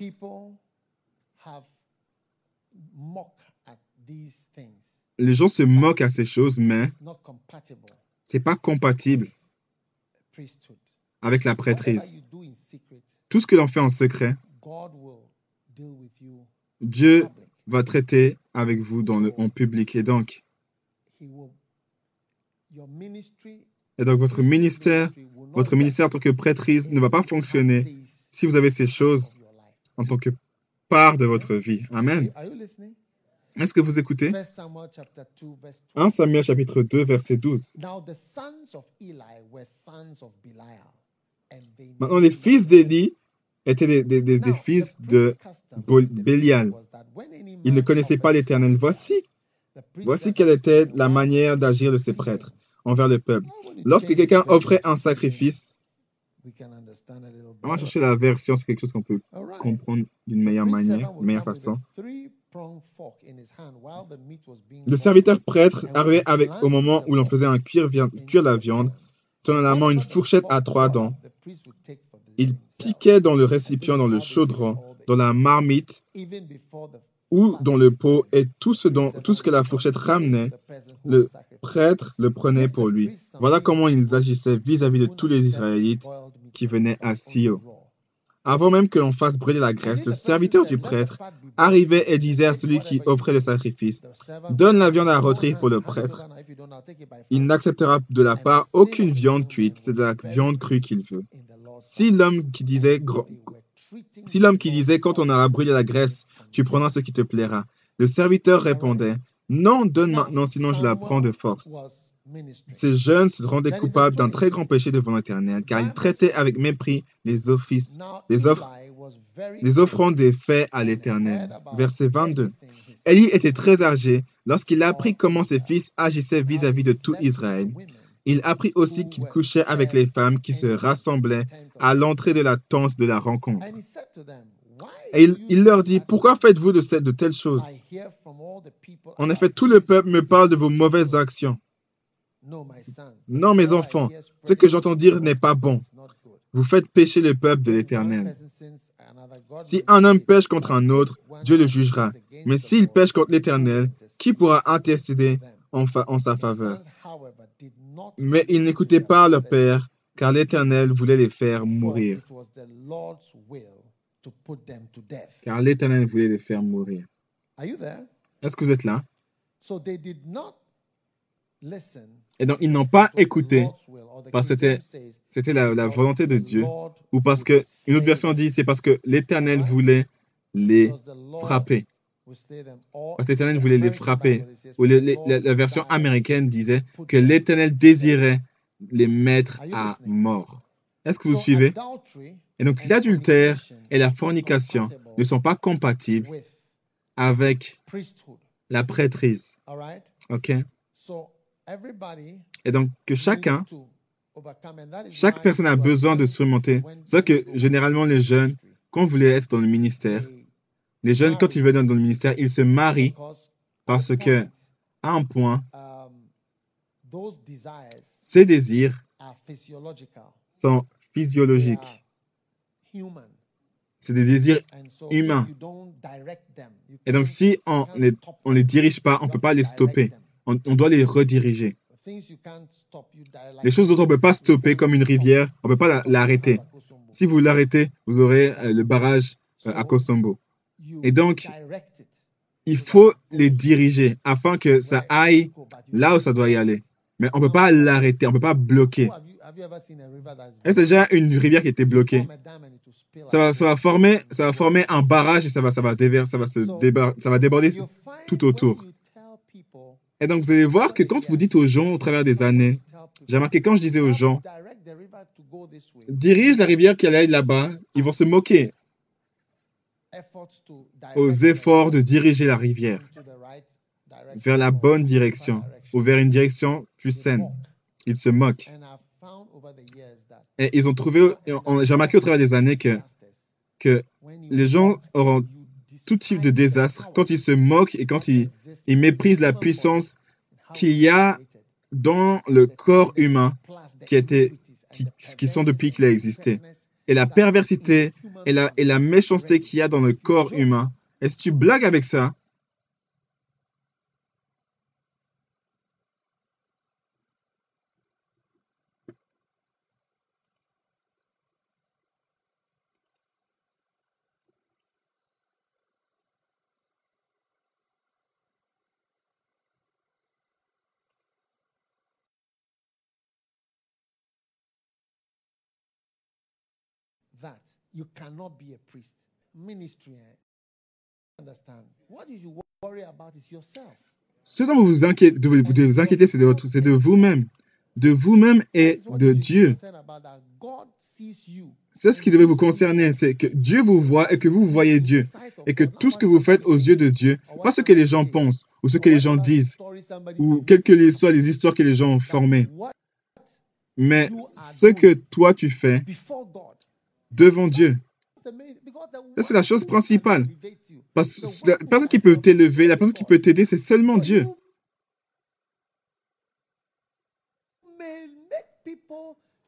les gens se moquent à ces choses, mais c'est pas compatible avec la prêtrise. Tout ce que l'on fait en secret, Dieu va traiter avec vous dans le, en public. Et donc, et donc votre ministère, votre ministère en tant que prêtrise ne va pas fonctionner si vous avez ces choses en tant que part de votre vie. Amen. Est-ce que vous écoutez? 1 Samuel chapitre 2, verset 12. Maintenant, les fils d'Élie étaient des, des- des- des fils de Bélial. Ils ne connaissaient pas l'Éternel. Voici, voici quelle était la manière d'agir de ces prêtres envers le peuple. Lorsque quelqu'un offrait un sacrifice, on va chercher la version, c'est quelque chose qu'on peut comprendre d'une meilleure manière, d'une meilleure façon. Le serviteur prêtre arrivait avec, au moment où l'on faisait un cuire, la viande, tenant la main une fourchette à trois dents. Il piquait dans le récipient, dans le chaudron, dans la marmite ou dans le pot, et tout ce, dont, tout ce que la fourchette ramenait, le prêtre le prenait pour lui. Voilà comment ils agissaient vis-à-vis de tous les Israélites qui venaient à Sio. Avant même que l'on fasse brûler la graisse, le serviteur du prêtre arrivait et disait à celui qui offrait le sacrifice, Donne la viande à rôtir pour le prêtre. Il n'acceptera de la part aucune viande cuite, c'est de la viande crue qu'il veut. Si l'homme qui disait, si l'homme qui disait, quand on aura brûlé la graisse, tu prendras ce qui te plaira. Le serviteur répondait, non, donne maintenant, sinon je la prends de force. Ces jeunes se rendaient coupables d'un très grand péché devant l'Éternel, car ils traitaient avec mépris les offices, les offres, les offrandes des faits à l'Éternel. Verset 22. Élie était très âgé lorsqu'il apprit comment ses fils agissaient vis-à-vis de tout Israël. Il apprit aussi qu'il couchait avec les femmes qui se rassemblaient à l'entrée de la tente de la rencontre. Et il, il leur dit, pourquoi faites-vous de, de telles choses? En effet, tout le peuple me parle de vos mauvaises actions. Non, mes enfants, ce que j'entends dire n'est pas bon. Vous faites pécher le peuple de l'Éternel. Si un homme pêche contre un autre, Dieu le jugera. Mais s'il pêche contre l'Éternel, qui pourra intercéder en, en sa faveur? Mais ils n'écoutaient pas leur père, car l'Éternel voulait les faire mourir. Car l'Éternel voulait les faire mourir. Est-ce que vous êtes là? Et donc, ils n'ont pas écouté parce que c'était- la, volonté de Dieu. Ou parce que, une autre version dit, c'est parce que l'Éternel voulait les frapper. Parce que l'Éternel voulait les frapper. Ou la version américaine disait que l'Éternel désirait les mettre à mort. Est-ce que vous suivez? Et donc, l'adultère et la fornication ne sont pas compatibles avec la prêtrise. OK? Et donc, que chacun, chaque personne a besoin de surmonter. C'est que généralement, les jeunes, quand vous voulez être dans le ministère, les jeunes, quand ils veulent être dans le ministère, ils se marient parce que, à un point, ces désirs sont physiologiques. C'est des désirs humains. Et donc, si on ne les dirige pas, on ne peut pas les stopper. On, on doit les rediriger. Les choses dont on ne peut pas stopper, comme une rivière, on ne peut pas la- l'arrêter. Si vous l'arrêtez, vous aurez euh, le barrage euh, à Kosombo. Et donc, il faut les diriger afin que ça aille là où ça doit y aller. Mais on ne peut pas l'arrêter, on ne peut pas bloquer. Est-ce déjà une rivière qui était bloquée? ça va, ça va former, ça va former un barrage et ça va, ça va, ça va, se débar- ça va déborder tout autour. Et donc, vous allez voir que quand vous dites aux gens au travers des années, j'ai remarqué quand je disais aux gens, dirige la rivière qui allait là-bas, ils vont se moquer aux efforts de diriger la rivière vers la bonne direction ou vers une direction plus saine. Ils se moquent. Et ils ont trouvé, j'ai remarqué au travers des années que, que les gens auront tout type de désastre quand ils se moquent et quand ils, ils méprisent la puissance qu'il y a dans le corps humain qui, était, qui, qui sont depuis qu'il a existé. Et la perversité et la, et la méchanceté qu'il y a dans le corps humain. Et si tu blagues avec ça, that you cannot be a priest. Ministry, eh? understand? What you worry about is yourself. ce dont vous vous inquiétez, de vous, de vous inquiéter, c'est de, votre- c'est de vous-même. De vous-même et de Dieu. C'est ce qui devait vous concerner, c'est que Dieu vous voit et que vous voyez Dieu. Et que tout ce que vous faites aux yeux de Dieu, pas ce que les gens pensent ou ce que les gens disent, ou quelles que soient les histoires que les gens ont formées, mais ce que toi tu fais. Devant Dieu. C'est la chose principale. Parce que la personne qui peut t'élever, la personne qui peut t'aider, c'est seulement Dieu.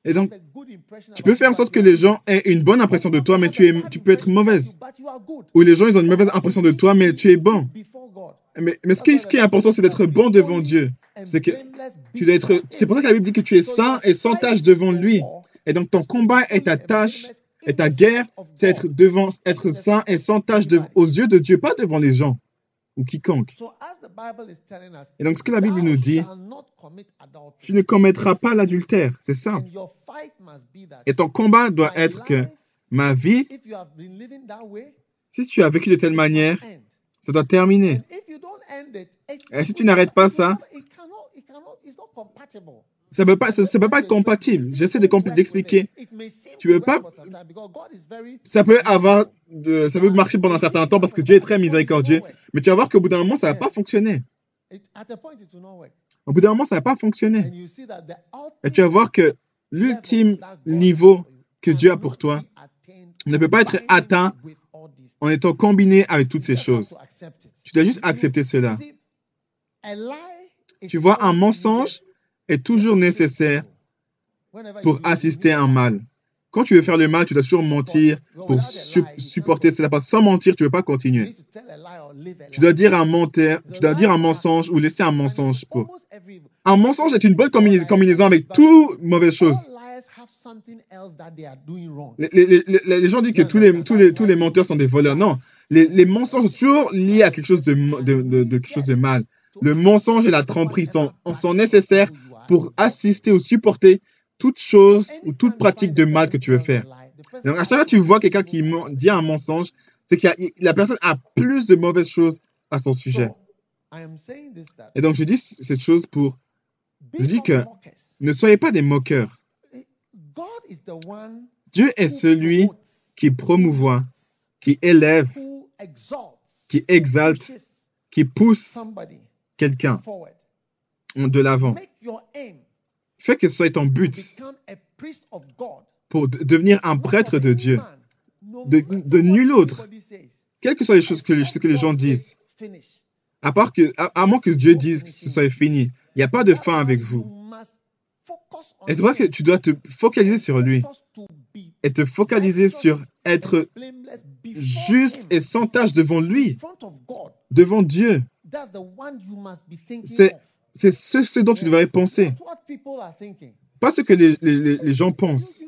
Et donc, tu peux faire en sorte que les gens aient une bonne impression de toi, mais tu, es, tu peux être mauvaise. Ou les gens, ils ont une mauvaise impression de toi, mais tu es bon. Mais, mais ce, qui, ce qui est important, c'est d'être bon devant Dieu. C'est que tu dois être. C'est pour ça que la Bible dit que tu es saint et sans tâche devant lui. Et donc ton combat et ta tâche et ta guerre, c'est être devant, être saint et sans tâche de- aux yeux de Dieu, pas devant les gens ou quiconque. So as the Bible is telling us, Et donc ce que la Bible nous dit, tu ne commettras pas l'adultère. C'est ça. And your fight must be that Et ton combat doit être que ma vie, if you have been living that way, si tu as vécu de telle manière, ça doit terminer. And if you don't end it, it- Et si tu n'arrêtes pas ça, Ça ne peut pas, peut pas être compatible. J'essaie de d'expliquer. Tu veux pas- Ça peut avoir, de- ça peut marcher pendant un certain temps parce que Dieu est très miséricordieux, mais tu vas voir qu'au bout d'un moment, ça va pas fonctionner. Au bout d'un moment, ça va pas fonctionner. Et tu vas voir que l'ultime niveau que Dieu a pour toi ne peut pas être atteint en étant combiné avec toutes ces choses. Tu dois juste accepter cela. Tu vois, un mensonge est toujours nécessaire pour assister à un mal. Quand tu veux faire le mal, tu dois toujours mentir pour su- supporter cela. Parce que sans mentir, tu ne peux pas continuer. Tu dois dire un menteur, tu dois dire un mensonge ou laisser un mensonge. Pour. Un mensonge est une bonne combina- combinaison avec toute mauvaise chose. Les, les- les- les- les gens disent que tous les, tous les, tous les menteurs sont des voleurs. Non, les, les mensonges sont toujours liés à quelque chose de, de, de- de quelque chose de mal. Le mensonge et la tromperie sont, sont nécessaires pour assister ou supporter toute chose ou toute pratique de mal que tu veux faire. Donc, à chaque fois que tu vois quelqu'un qui dit un mensonge, c'est que la personne a plus de mauvaises choses à son sujet. Et donc, je dis cette chose pour je dis que- ne soyez pas des moqueurs. Dieu est celui qui promouvoit, qui élève, qui exalte, qui pousse quelqu'un de l'avant. Make your aim Fais que ce soit ton to but pour de- devenir un prêtre de Dieu. De- de nul autre. Quelles que soient les choses que, les- ce que les gens disent. À part que, à, à moins que Dieu dise que ce soit fini. Il n'y a pas de fin avec vous. Et c'est vrai que tu dois te focaliser sur lui et te focaliser sur être juste et sans tâche devant lui, devant Dieu. C'est- C'est ce, ce dont tu devrais penser, pas ce que les, les- gens pensent.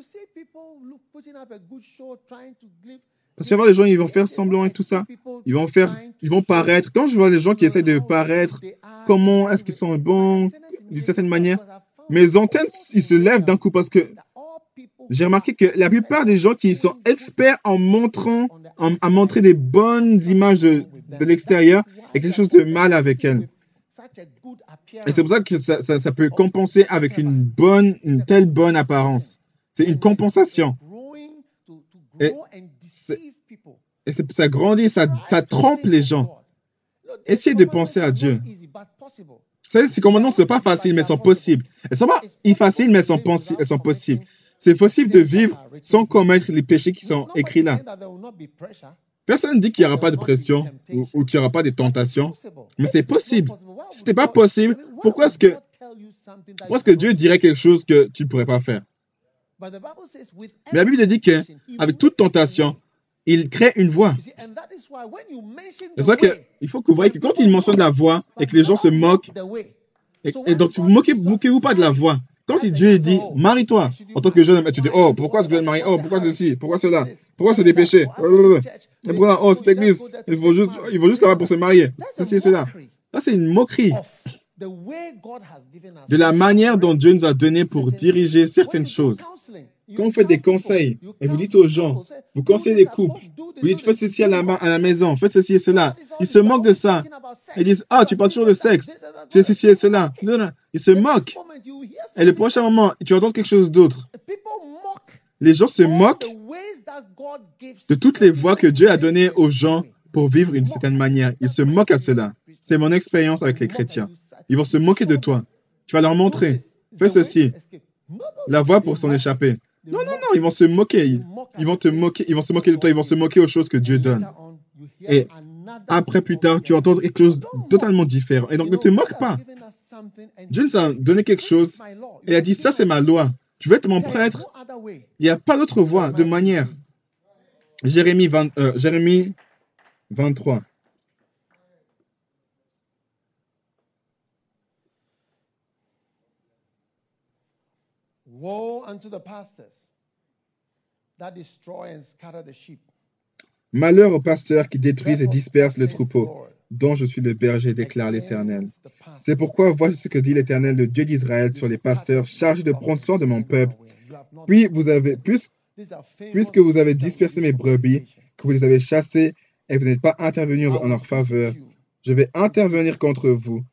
Parce que voir les gens, ils vont faire semblant et tout ça. Ils vont faire, ils vont paraître. Quand je vois les gens qui essayent de paraître, comment est-ce qu'ils sont bons, d'une certaine manière, mes antennes, ils se lèvent d'un coup parce que j'ai remarqué que la plupart des gens qui sont experts en montrant, en, à montrer des bonnes images de, de l'extérieur, il y a quelque chose de mal avec elles. Et c'est pour ça que ça, ça- ça peut compenser avec une bonne, une telle bonne apparence. C'est une compensation. Et ça grandit, ça, ça trompe les gens. Essayez de penser à Dieu. Vous savez, ces commandements ne sont pas faciles, mais sont possibles. Elles sont pas faciles, mais elles sont, pensi- elles sont possibles. C'est possible de vivre sans commettre les péchés qui sont écrits là. Personne ne dit qu'il n'y aura pas de pression ou, qu'il n'y aura pas de tentations, mais c'est possible. Si ce n'était pas possible, pourquoi est-ce que, Dieu dirait quelque chose que tu ne pourrais pas faire? Mais la Bible dit que avec toute tentation, il crée une voie. C'est ça qu'il faut que vous voyez que quand il mentionne la voie et que les gens se moquent, et, et donc vous moquez, moquez-vous pas de la voie? Quand Dieu dit marie-toi. En tant que jeune homme, tu dis oh pourquoi est-ce que je dois me marier Oh pourquoi ceci? Pourquoi cela? Pourquoi se dépêcher Et pourquoi oh cette église il faut juste il faut juste là pour se marier. Ceci et cela. Ça c'est une moquerie. de la manière dont Dieu nous a donné pour diriger certaines choses. Quand vous faites des conseils et vous dites aux gens, vous conseillez les couples, vous dites faites ceci à la, à la maison, faites ceci et cela. Ils se moquent de ça. Ils disent ah tu parles toujours de sexe, c'est ceci et cela. Non, non. Ils se moquent. Et le prochain moment, tu entends quelque chose d'autre. Les gens se moquent de toutes les voies que Dieu a données aux gens pour vivre d'une certaine manière. Ils se moquent à cela. C'est mon expérience avec les chrétiens. Ils vont se moquer de toi. Tu vas leur montrer. Fais ceci. La voie pour s'en échapper. Non, non, non, ils vont se moquer. Ils, vont te moquer. Ils vont se moquer de toi. Ils vont se moquer aux choses que Dieu donne. Et Après, plus tard, tu entends quelque chose totalement différent. Et donc, ne te moque pas. Dieu nous a donné quelque chose et a dit, ça, c'est ma loi. Tu veux être mon prêtre Il n'y a pas d'autre voie, de manière. Jérémie, 20, euh, Jérémie 23. Woe unto the pastors that destroy and scatter the sheep. Malheur aux pasteurs qui détruisent et dispersent le troupeau, dont je suis le berger, déclare l'Éternel. C'est pourquoi voici ce que dit l'Éternel, le Dieu d'Israël, sur les pasteurs chargés de prendre soin de mon peuple. Puis vous avez, plus, puisque vous avez dispersé mes brebis, que vous les avez chassées et vous n'êtes pas intervenu en leur faveur, je vais intervenir contre vous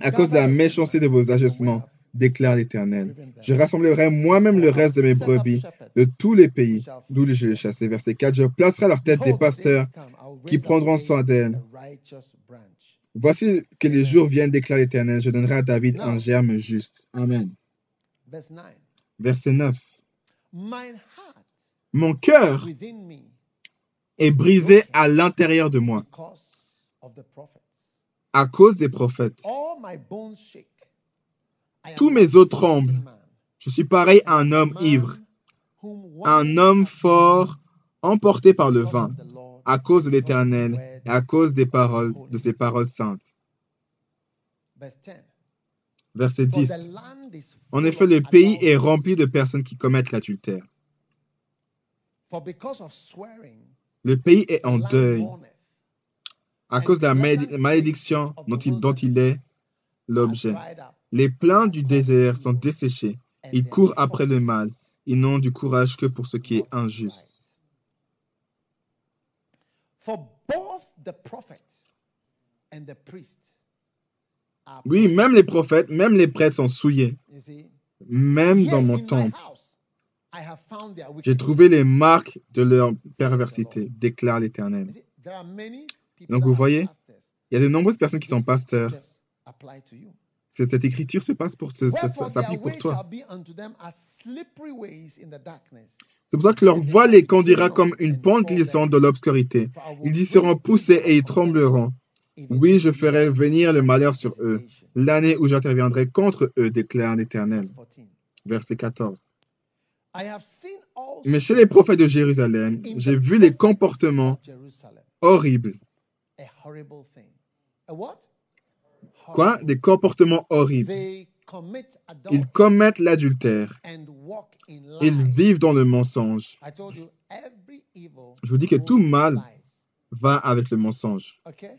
à cause de la méchanceté de vos agissements, déclare l'Éternel. Je rassemblerai moi-même le reste de mes brebis de tous les pays d'où je les chassé. Verset 4. Je placerai à leur tête des pasteurs qui prendront soin d'elles. Voici que les jours viennent, déclare l'Éternel. Je donnerai à David un germe juste. Amen. Verset 9. Mon cœur est brisé à l'intérieur de moi à cause des prophètes. Tous mes os tremblent. Je suis pareil à un homme ivre. un homme fort emporté par le Lord, à cause de l'Éternel et à cause des paroles de ses paroles saintes. verse 10. Verset For 10. the land is En effet, le pays est rempli de personnes qui commettent l'adultère. Le pays est en deuil à cause de la malédi- malédiction dont il, dont il est l'objet. Les plains du désert sont desséchés. Ils courent après le mal. Ils n'ont du courage que pour ce qui est injuste. Oui, même les prophètes, même les prêtres sont souillés. Même dans mon temple, j'ai trouvé les marques de leur perversité, déclare l'Éternel. Donc vous voyez, il y a de nombreuses personnes qui sont pasteurs. Cette écriture se passe pour s'applique pour toi. C'est pour ça que leur voix les conduira comme une pente glissante de l'obscurité. Ils y seront poussés et ils trembleront. Oui, je ferai venir le malheur sur eux, l'année où j'interviendrai contre eux, déclare l'Éternel. Verse 14. Verset 14. I have seen also Mais chez les prophètes de Jérusalem, j'ai vu les comportements horribles. a horrible thing. A what? Quoi? Des comportements horribles. They commit Ils adultery commettent l'adultère. Ils vivent dans le mensonge. I told you every evil Je vous dis que tout with mal va avec le mensonge. Okay?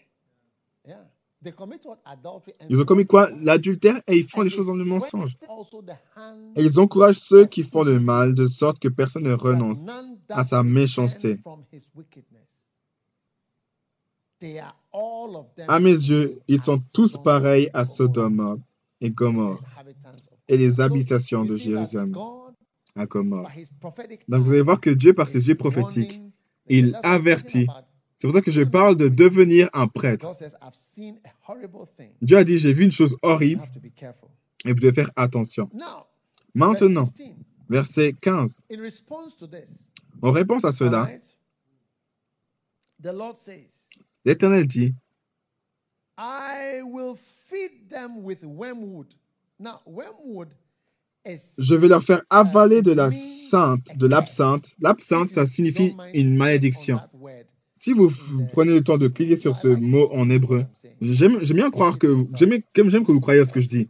Yeah. They commit what? Adultery and Ils ont commis quoi? L'adultère et ils font les choses dans le mensonge. Et ils encouragent ceux qui font le mal de sorte que personne ne renonce à sa méchanceté. from his wickedness. They are all of them À mes yeux, ils sont tous pareils à Sodome et Gomorre et les habitations de Jérusalem à Gomorre. Donc vous allez voir que Dieu, par ses yeux prophétiques, il avertit. C'est pour ça que je parle de devenir un prêtre. Dieu a dit, j'ai vu une chose horrible et vous devez faire attention. Maintenant, verse 15, verset 15, in response to this, en réponse à cela, l'Éternel dit, I will feed them with wormwood. Now, wormwood is je vais leur faire avaler de la sainte, de l'absinthe. L'absinthe, ça signifie une malédiction. Si vous prenez le temps de cliquer sur ce mot en hébreu, j'aime bien croire que, j'aime que vous croyez à ce que je dis.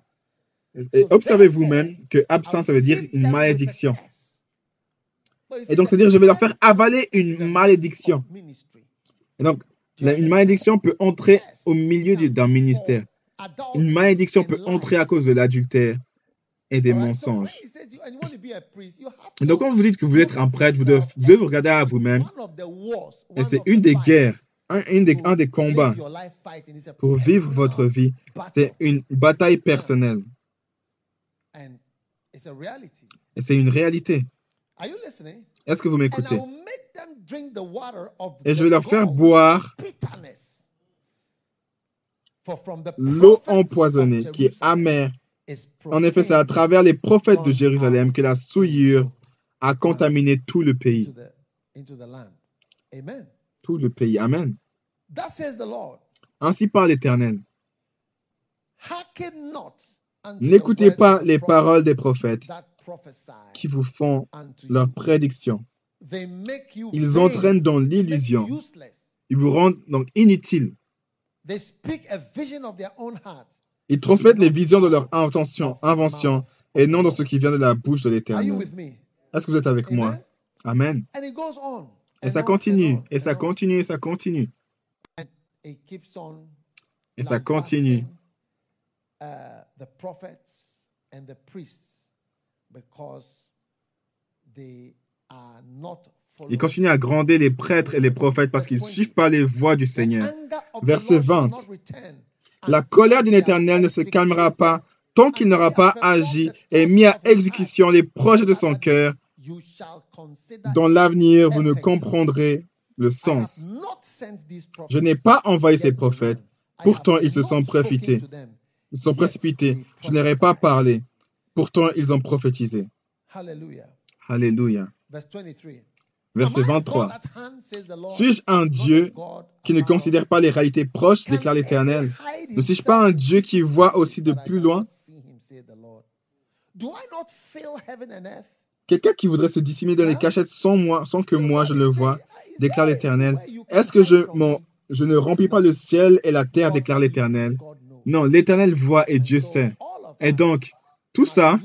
Et observez vous-même que absinthe, ça veut dire une malédiction. Et donc, c'est-à-dire, je vais leur faire avaler une malédiction. Et donc, la- une malédiction peut entrer au milieu du- d'un ministère. Une malédiction peut entrer à cause de l'adultère et des mensonges. Et donc, quand vous dites que vous êtes un prêtre, vous devez vous, devez vous regarder à vous-même. Et c'est une des guerres, un, une des, un des combats pour vivre votre vie. C'est une bataille personnelle. Et c'est une réalité. Est-ce que vous m'écoutez? Et je vais leur faire boire l'eau empoisonnée qui est amère. En effet, c'est à travers les prophètes de Jérusalem que la souillure a contaminé tout le pays. Tout le pays. Amen. Ainsi parle l'Éternel. N'écoutez pas les paroles des prophètes qui vous font leurs prédictions. Ils entraînent dans l'illusion. Ils vous rendent donc inutiles. Ils transmettent les visions de leur intention, invention, et non dans ce qui vient de la bouche de l'Éternel. Est-ce que vous êtes avec moi? Amen. Et ça continue, et ça continue, et ça continue. Et ça continue. the prophets and the priests because they Il continue à grandir les prêtres et les prophètes parce qu'ils ne suivent pas les voies du Seigneur. Verset 20. La colère de l'Éternel ne se calmera pas tant qu'il n'aura pas agi et mis à exécution les projets de son cœur. Dans l'avenir, vous ne comprendrez le sens. Je n'ai pas envoyé ces prophètes. Pourtant, ils se sont profités. Ils sont précipités. Je ne leur ai pas parlé. Pourtant, ils ont prophétisé. Alléluia. Verset 23. Suis-je un Dieu qui ne considère pas les réalités proches, déclare l'Éternel? Ne suis-je pas un Dieu qui voit aussi de plus loin? quelqu'un qui voudrait se dissimuler dans les cachettes sans moi, sans que moi je le vois, déclare l'Éternel? Est-ce que je, mon, je ne remplis pas le ciel et la terre, déclare l'Éternel? Non, l'Éternel voit et Dieu sait. Et donc, tout ça,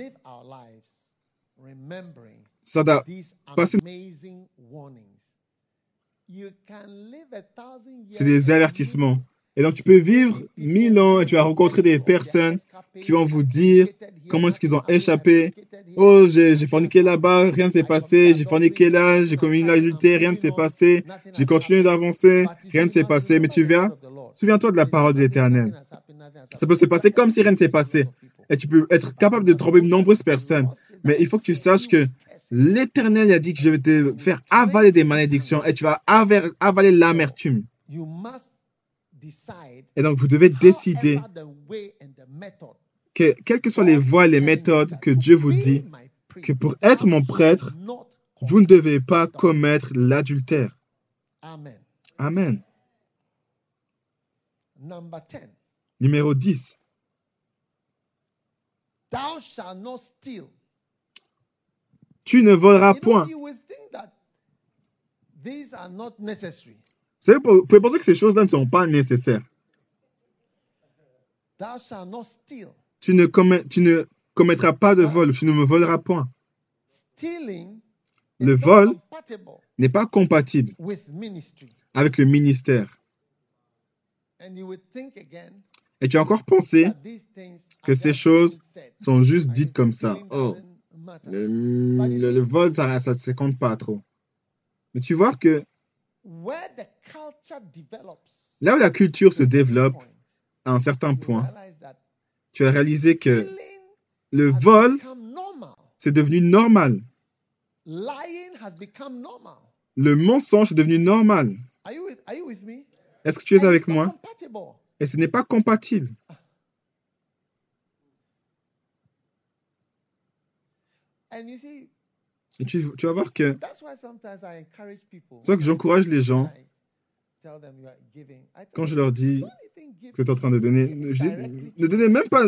ça passer. C'est des avertissements. Et donc, tu peux vivre mille ans et tu vas rencontrer des personnes qui vont vous dire comment est-ce qu'ils ont échappé. Oh, j'ai forniqué là-bas, rien ne s'est passé. J'ai forniqué là, j'ai commis une adultère, rien ne s'est passé. J'ai continué d'avancer, rien ne s'est passé. Mais tu verras, souviens-toi de la parole de l'Éternel. Ça peut se passer comme si rien ne s'est passé. Et tu peux être capable de tromper de nombreuses personnes. Mais il faut que tu saches que l'Éternel a dit que je vais te faire avaler des malédictions et tu vas avaler l'amertume. Et donc, vous devez décider que, quelles que soient les voies et les méthodes que Dieu vous dit, que pour être mon prêtre, vous ne devez pas commettre l'adultère. Amen. Numéro 10. Tu ne voleras point. Vous pouvez penser que ces choses-là ne sont pas nécessaires. Tu ne, tu ne commettras pas de vol, tu ne me voleras point. Le vol n'est pas compatible avec le ministère. Et tu as encore pensé que ces choses sont juste dites comme ça. Oh, le, le vol, ça ne se compte pas trop. Mais tu vois que Là où la culture se développe à un certain point, tu as réalisé que le vol, c'est devenu normal. Le mensonge est devenu normal. Est-ce que tu es avec moi? Et ce n'est pas compatible. Et tu, vas voir que c'est ça que j'encourage les gens quand je leur dis que tu es en train de donner, ne donnez même pas,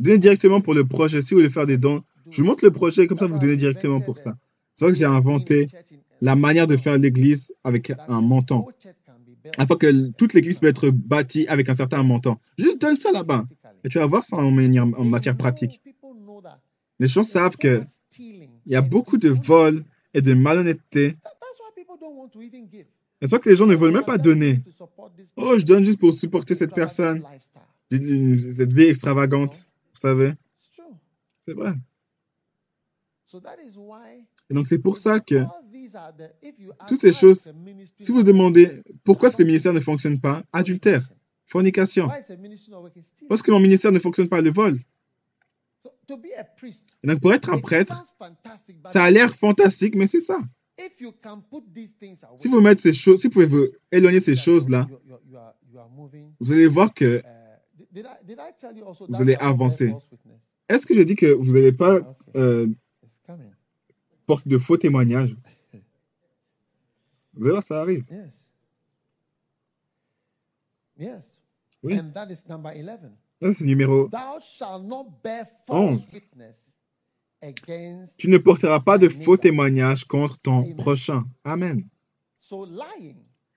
donnez directement pour le projet. Si vous voulez faire des dons, je vous montre le projet, comme ça vous donnez directement pour ça. C'est vrai que j'ai inventé la manière de faire l'église avec un montant, afin que toute l'église peut être bâtie avec un certain montant. Juste donne ça là-bas, et tu vas voir ça en matière pratique. Les gens savent que il y a beaucoup de vols et de malhonnêteté. C'est vrai que les gens ne veulent même pas donner. Oh, je donne juste pour supporter cette personne, cette vie extravagante, vous savez. C'est vrai. Et donc c'est pour ça que toutes ces choses, si vous demandez pourquoi est-ce que le ministère ne fonctionne pas, adultère, fornication, parce que mon ministère ne fonctionne pas, le vol, donc, pour être un prêtre, ça a l'air fantastique, mais c'est ça. Si vous mettez ces choses, si vous pouvez vous éloigner ces choses-là, vous allez voir que vous allez avancer. Est-ce que je dis que vous n'allez pas euh, porter de faux témoignages? Vous allez voir, ça arrive. Oui. C'est numéro 11. Tu ne porteras pas de faux témoignages contre ton prochain. Amen.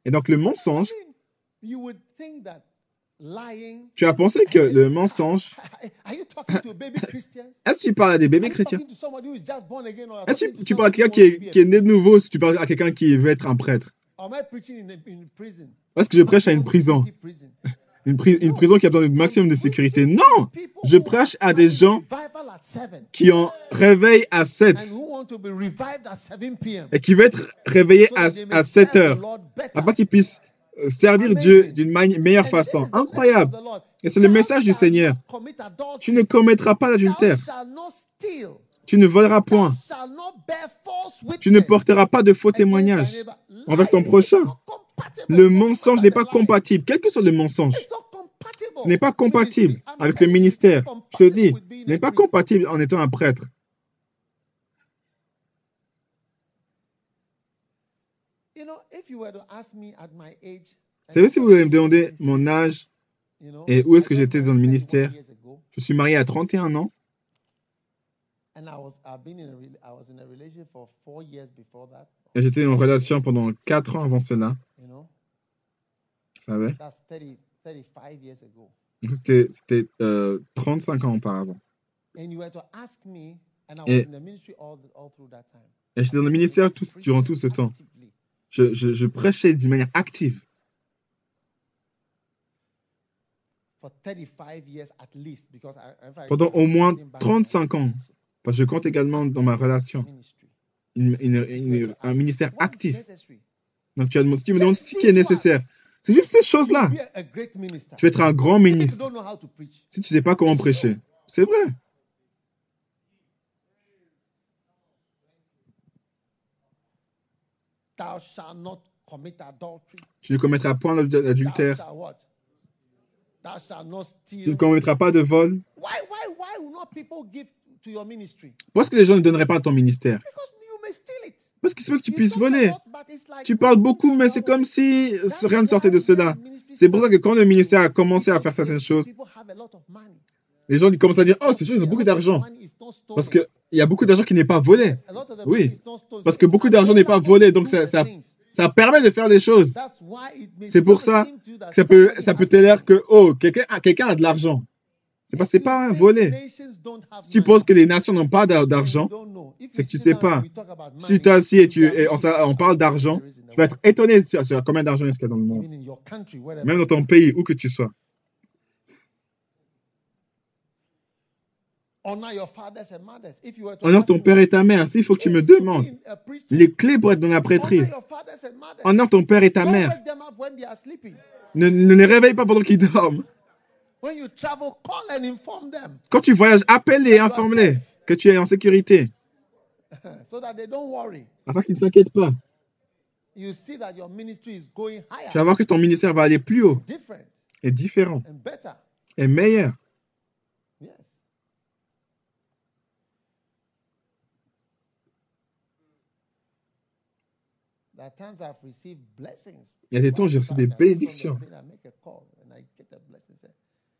Et donc le mensonge, tu as pensé que le mensonge... Est-ce que tu parles à des bébés chrétiens? Est-ce que tu parles à quelqu'un qui est, qui est né de nouveau? Si tu parles à quelqu'un qui veut être un prêtre? Est-ce que je prêche à une prison une, prison qui a besoin d'un maximum de sécurité. Non, je prêche à des gens qui ont réveil à 7 et qui veulent être réveillés à, à 7 heures afin qu'ils puissent euh, servir Dieu d'une meilleure façon. Incroyable. Et c'est le message du Seigneur. Tu ne commettras pas l'adultère. Tu ne voleras point. Tu ne porteras pas de faux témoignages envers ton prochain. Le mensonge n'est pas compatible, quel que soit le mensonge. Ce n'est pas compatible avec le ministère. Je te dis, ce n'est pas compatible en étant un prêtre. Vous savez, si vous voulez me demander mon âge et où est-ce que j'étais dans le ministère, je suis marié à 31 ans. Et j'étais en relation pendant 4 ans avant cela, You know, vous savez. that's 30, 35 years Donc, C'était c'était, euh, 35 ans auparavant. And you were to ask me, and I was Et- in the ministry all the, all through that time. Et j'étais dans le ministère tout- durant tout ce temps. Je, je, je prêchais d'une manière active For 35 years at least, because I, if I pendant au moins think back 35 ans. Parce que je compte également dans ma relation ministry. une- une- une- un ministère actif. Donc tu as demandé, tu me demandes ce qui est nécessaire, c'est juste ces choses-là. Tu vas être un grand ministre si tu ne sais pas comment prêcher. C'est vrai. Tu ne commettras point l'adultère. not Tu ne commettras pas de vol. Why, why, why will not people give to your ministry? Pourquoi est-ce que les gens ne donneraient pas à ton ministère? Parce qu'il se peut que tu puisses voler. Tu parles beaucoup, mais c'est comme si rien ne sortait de cela. C'est pour ça que quand le ministère a commencé à faire certaines choses, les gens ils commencent à dire Oh, ces gens, ils ont beaucoup d'argent. Parce qu'il y a beaucoup d'argent qui n'est pas volé. Oui. Parce que beaucoup d'argent n'est pas volé, do donc ça, permet de faire des choses. C'est pour ça that Ça peut, ça peut te l'air money. que oh, quelqu'un a, quelqu'un a de l'argent. C'est pas, pas don't have Si tu penses que les nations n'ont pas d'argent, c'est que tu sit sais pas. si tu t'assieds et, et on, parle d'argent, tu vas être étonné sur, combien d'argent il y a dans le monde. Même dans ton pays, où que tu sois. Honore ton père et ta mère. S'il faut que tu me demandes les clés pour être dans la prêtrise, honore ton père et ta mère. Ne, ne les réveille pas pendant qu'ils dorment. Quand tu voyages, appelle-les, informe-les que tu es en sécurité. so that they don't worry. Afin qu'ils ne s'inquiètent pas. You see that your ministry is going higher, Tu vas voir que ton ministère va aller plus haut different, et différent et meilleur. Yes. There are times I've received blessings. Il y a des temps où j'ai reçu des bénédictions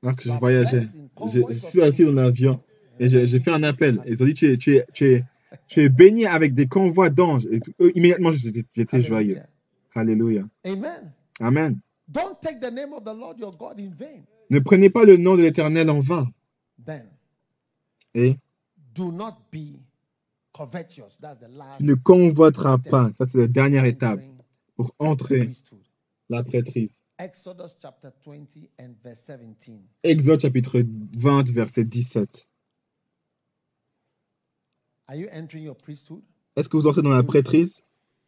Alors que je voyageais. J'ai- Je suis assis dans l'avion et "Oh, j'ai fait un appel. Ils ont dit tu es, tu es, tu es, tu es béni avec des convois d'anges. Et eux, immédiatement, j'étais joyeux. Hallelujah. Alléluia. Amen. Amen. Don't take the name of the Lord your God in vain. Ne prenez pas le nom de l'Éternel en vain. Then Et do not be covetous. That's the last ne convoiteras pas. Ça, c'est la dernière étape pour entrer la prêtrise. Exodus chapter 20 and verse 17. Exode chapitre 20, verset 17. Are you entering your priesthood? Est-ce que vous entrez dans la prêtrise?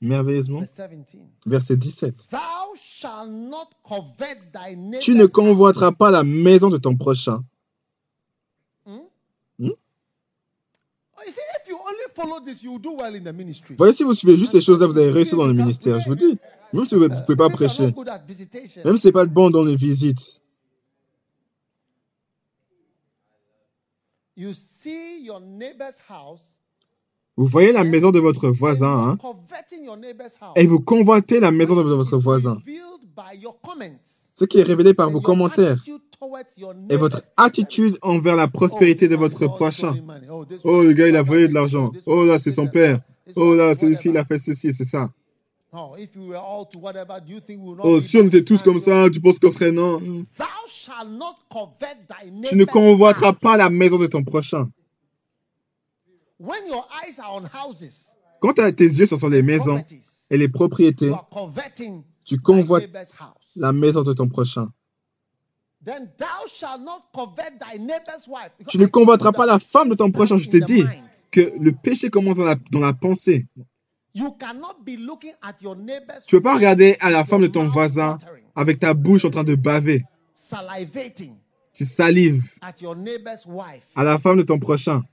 Merveilleusement Verse 17. Verset 17. Thou shalt not covet thy neighbor's Tu ne convoiteras pas la maison de ton prochain. Hmm? Hmm? You see, if you only follow this, you will do well in the ministry. Voyez, si vous suivez juste ces choses-là, vous allez réussir dans le ministère. Je vous dis, même si vous ne pouvez pas prêcher, même si c'est pas bon dans les visites, you see your neighbor's house, vous voyez la maison de votre voisin, hein, et vous convoitez la maison de votre is voisin. Ce qui est révélé par vos commentaires et votre attitude envers la Oh, prospérité de is votre prochain. Oh, Oh, le gars, il a volé de l'argent. Oh là, c'est son père. Oh là, celui-ci, il a fait ceci, c'est ça. Oh, Oh, si on était tous comme ça, tu penses qu'on serait non? Tu ne convoiteras pas la maison de ton prochain. When your eyes are on houses, Quand tes yeux sont sur les maisons et les propriétés, tu convoites la maison de ton prochain. Then thou shalt not covet thy neighbor's wife. Because Tu ne convoiteras pas la femme de ton prochain. Je te dis que le péché commence dans la, dans la pensée. You cannot be looking at your neighbor's Tu peux pas wife regarder à la femme de ton voisin avec ta bouche en train de baver. salivating Tu salives at your neighbor's wife. à la femme de ton prochain.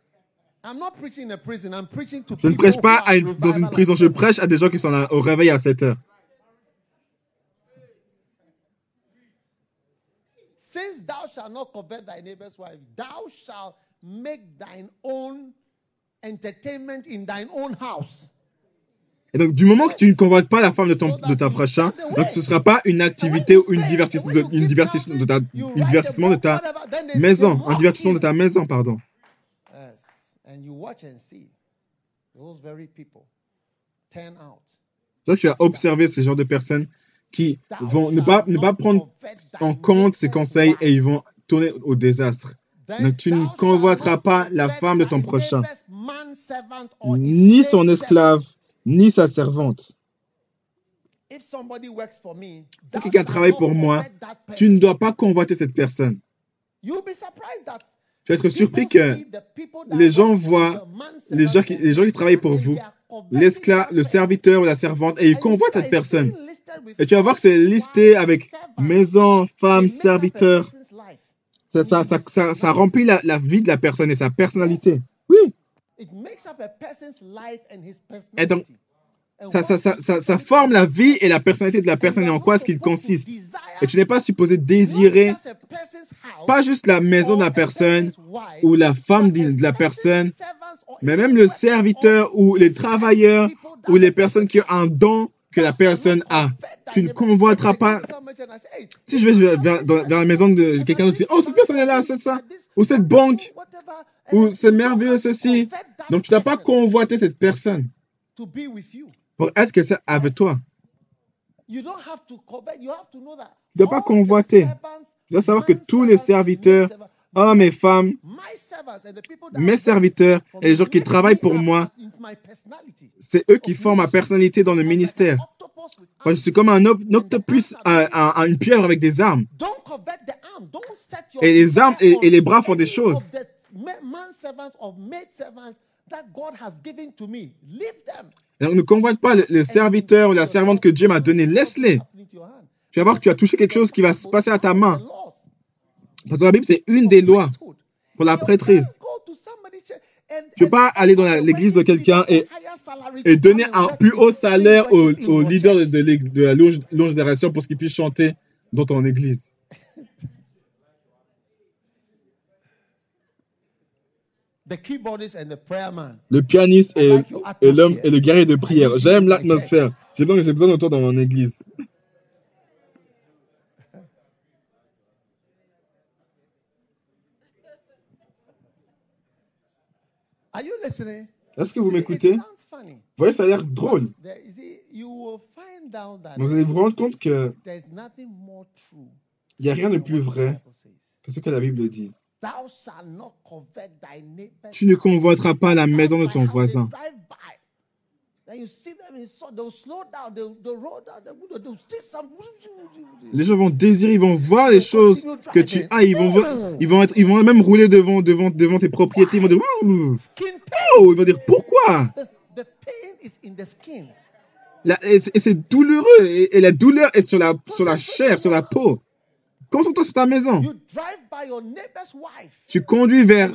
I'm not preaching in a prison. I'm preaching to Je ne prêche pas à une- dans une prison, je prêche à des gens qui sont au réveil à 7 heures. Since thou shalt not covet thy neighbor's wife, thou shalt make thine own entertainment in thine own house. Et donc, du moment que tu ne convoites pas la femme de ton de ta prochain, donc ce ne sera pas une activité ou une divertissement de, une divertissement de ta, une divertissement de ta maison, un divertissement de ta maison, pardon. Toi, tu as observé ce genre de personnes qui vont ne pas, ne pas prendre en compte neighbor's conseils et ils vont tourner au désastre. Donc, tu ne convoiteras pas la femme de ton prochain, ni son esclave, ni sa servante. If somebody works for me, Si quelqu'un travaille pour moi, tu ne person. dois pas convoiter cette personne. Tu vas être surpris que les gens voient les gens qui, or les gens qui travaillent pour and vous, l'esclave, le person. serviteur ou la servante, et ils And you see convoitent cette personne. Et tu vas voir que c'est listé avec maison, femme, serviteur. Ça, ça, ça, ça, ça remplit la, la vie de la personne et sa personnalité. Oui, It makes up a person's life and his Et donc, ça, ça, ça, ça, forme la vie et la personnalité de la personne et en quoi not est-ce qu'il supposed to consiste. Et tu n'es pas supposé not désirer pas juste la maison de la personne ou la femme de la personne, mais même le serviteur ou les travailleurs ou les the personnes qui ont un don que la personne a. Tu ne convoiteras pas. Si je vais vers, vers la maison de quelqu'un d'autre, oh, cette personne est là, c'est ça, ou cette banque, ou c'est merveilleux ceci. Donc tu n'as pas convoité cette personne pour être avec toi. Tu dois pas convoiter. Tu dois savoir que tous les serviteurs, hommes et femmes, mes serviteurs et les gens qui travaillent pour moi, c'est eux qui forment ma personnalité dans le ministère. Moi, je suis comme un op- un octopus, un- un- un- une pieuvre avec des armes. Et les armes et- les bras font des choses. Man servants or maid servants that God has given to me. Leave them. Ne convoite pas le, le serviteur ou la servante que Dieu m'a donné. Laisse-les. Tu vas voir que tu as touché quelque chose qui va se passer à ta main. Parce que la Bible, c'est une des lois pour la prêtrise. Tu peux pas aller dans l'église de quelqu'un et- donner un plus haut salaire au, au leader de, de la longe génération pour qu'il puisse chanter dans ton église. The keyboardist and the prayer man. Le pianiste et, l'homme et le guerrier de prière. J'aime l'atmosphère. J'ai besoin, j'ai besoin de toi dans mon église. Est-ce que vous m'écoutez? Vous voyez, ça a l'air drôle. Mais vous allez vous rendre compte more true n'y a rien de plus vrai que ce que la Bible dit. Thou shalt not covet thy neighbor's Tu ne convoiteras pas la maison de ton voisin. Les gens vont désirer, ils vont voir les choses que tu as, ils vont, voir- ils vont, être, ils vont même rouler devant, devant, devant tes propriétés. Ils vont dire, oh, ils vont dire pourquoi? The, the pain is in the skin. La- Et c'est et c'est douloureux. Et, et la douleur est sur la, sur la chair, sur la peau. Concentre-toi sur ta maison. Tu conduis vers,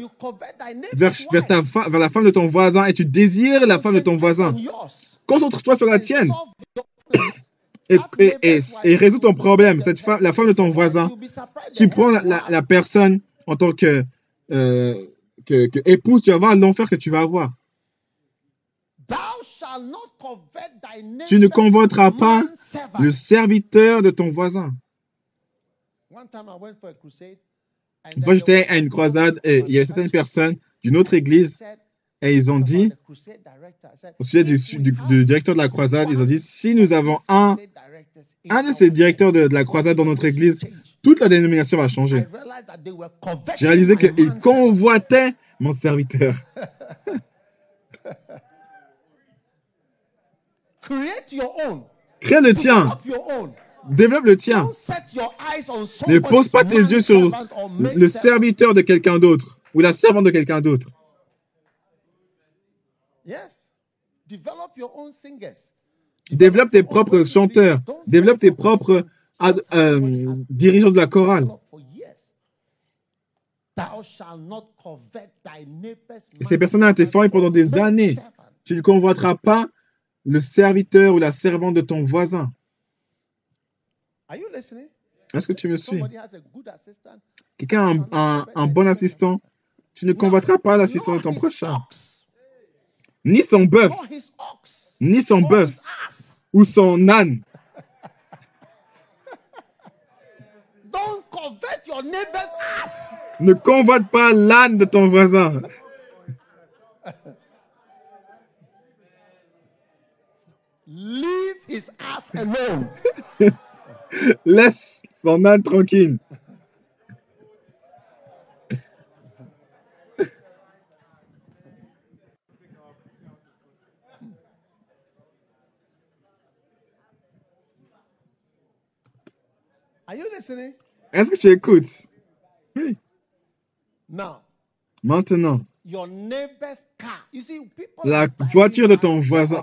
vers, vers, ta vers la femme de ton voisin et tu désires la femme de ton voisin. Concentre-toi sur la tienne et, et, et, résous ton problème. Cette femme, la femme de ton voisin, tu prends la, la, personne en tant que, euh, que, que épouse, tu vas voir l'enfer que tu vas avoir. Tu ne convoiteras pas le serviteur de ton voisin. One time I went for a crusade. and Une fois, j'étais à une croisade et il y avait certaines personnes d'une autre église said et ils ont dit, au sujet du, directeur de la croisade, ils ont dit, si nous avons un, un de our ces directeurs de, de la croisade dans notre église, toute la dénomination va changer. J'ai réalisé qu'ils convoitaient mon serviteur. Create your own. Crée le tien, Develop your own. Développe le tien. Ne pose pas tes yeux sur le serviteur de quelqu'un d'autre ou la servante de quelqu'un d'autre. Yes. Develop your own singers. Développe tes propres chanteurs, développe tes propres euh, dirigeants de la chorale. Et ces personnes ont été formées pendant des années. Tu ne convoiteras pas le serviteur ou la servante de ton voisin. Are you listening? Est-ce que tu me suis? Quelqu'un a un, un- un bon assistant. Tu ne convoiteras pas l'assistant de ton prochain. Ni son bœuf, ni son bœuf, ou son âne. Don't covet your neighbor's ass. Ne convoite pas l'âne de ton voisin. Leave his ass alone. Laisse son âne tranquille. Are you listening? Est-ce que tu écoutes? Oui. Now, Maintenant, La voiture de ton voisin.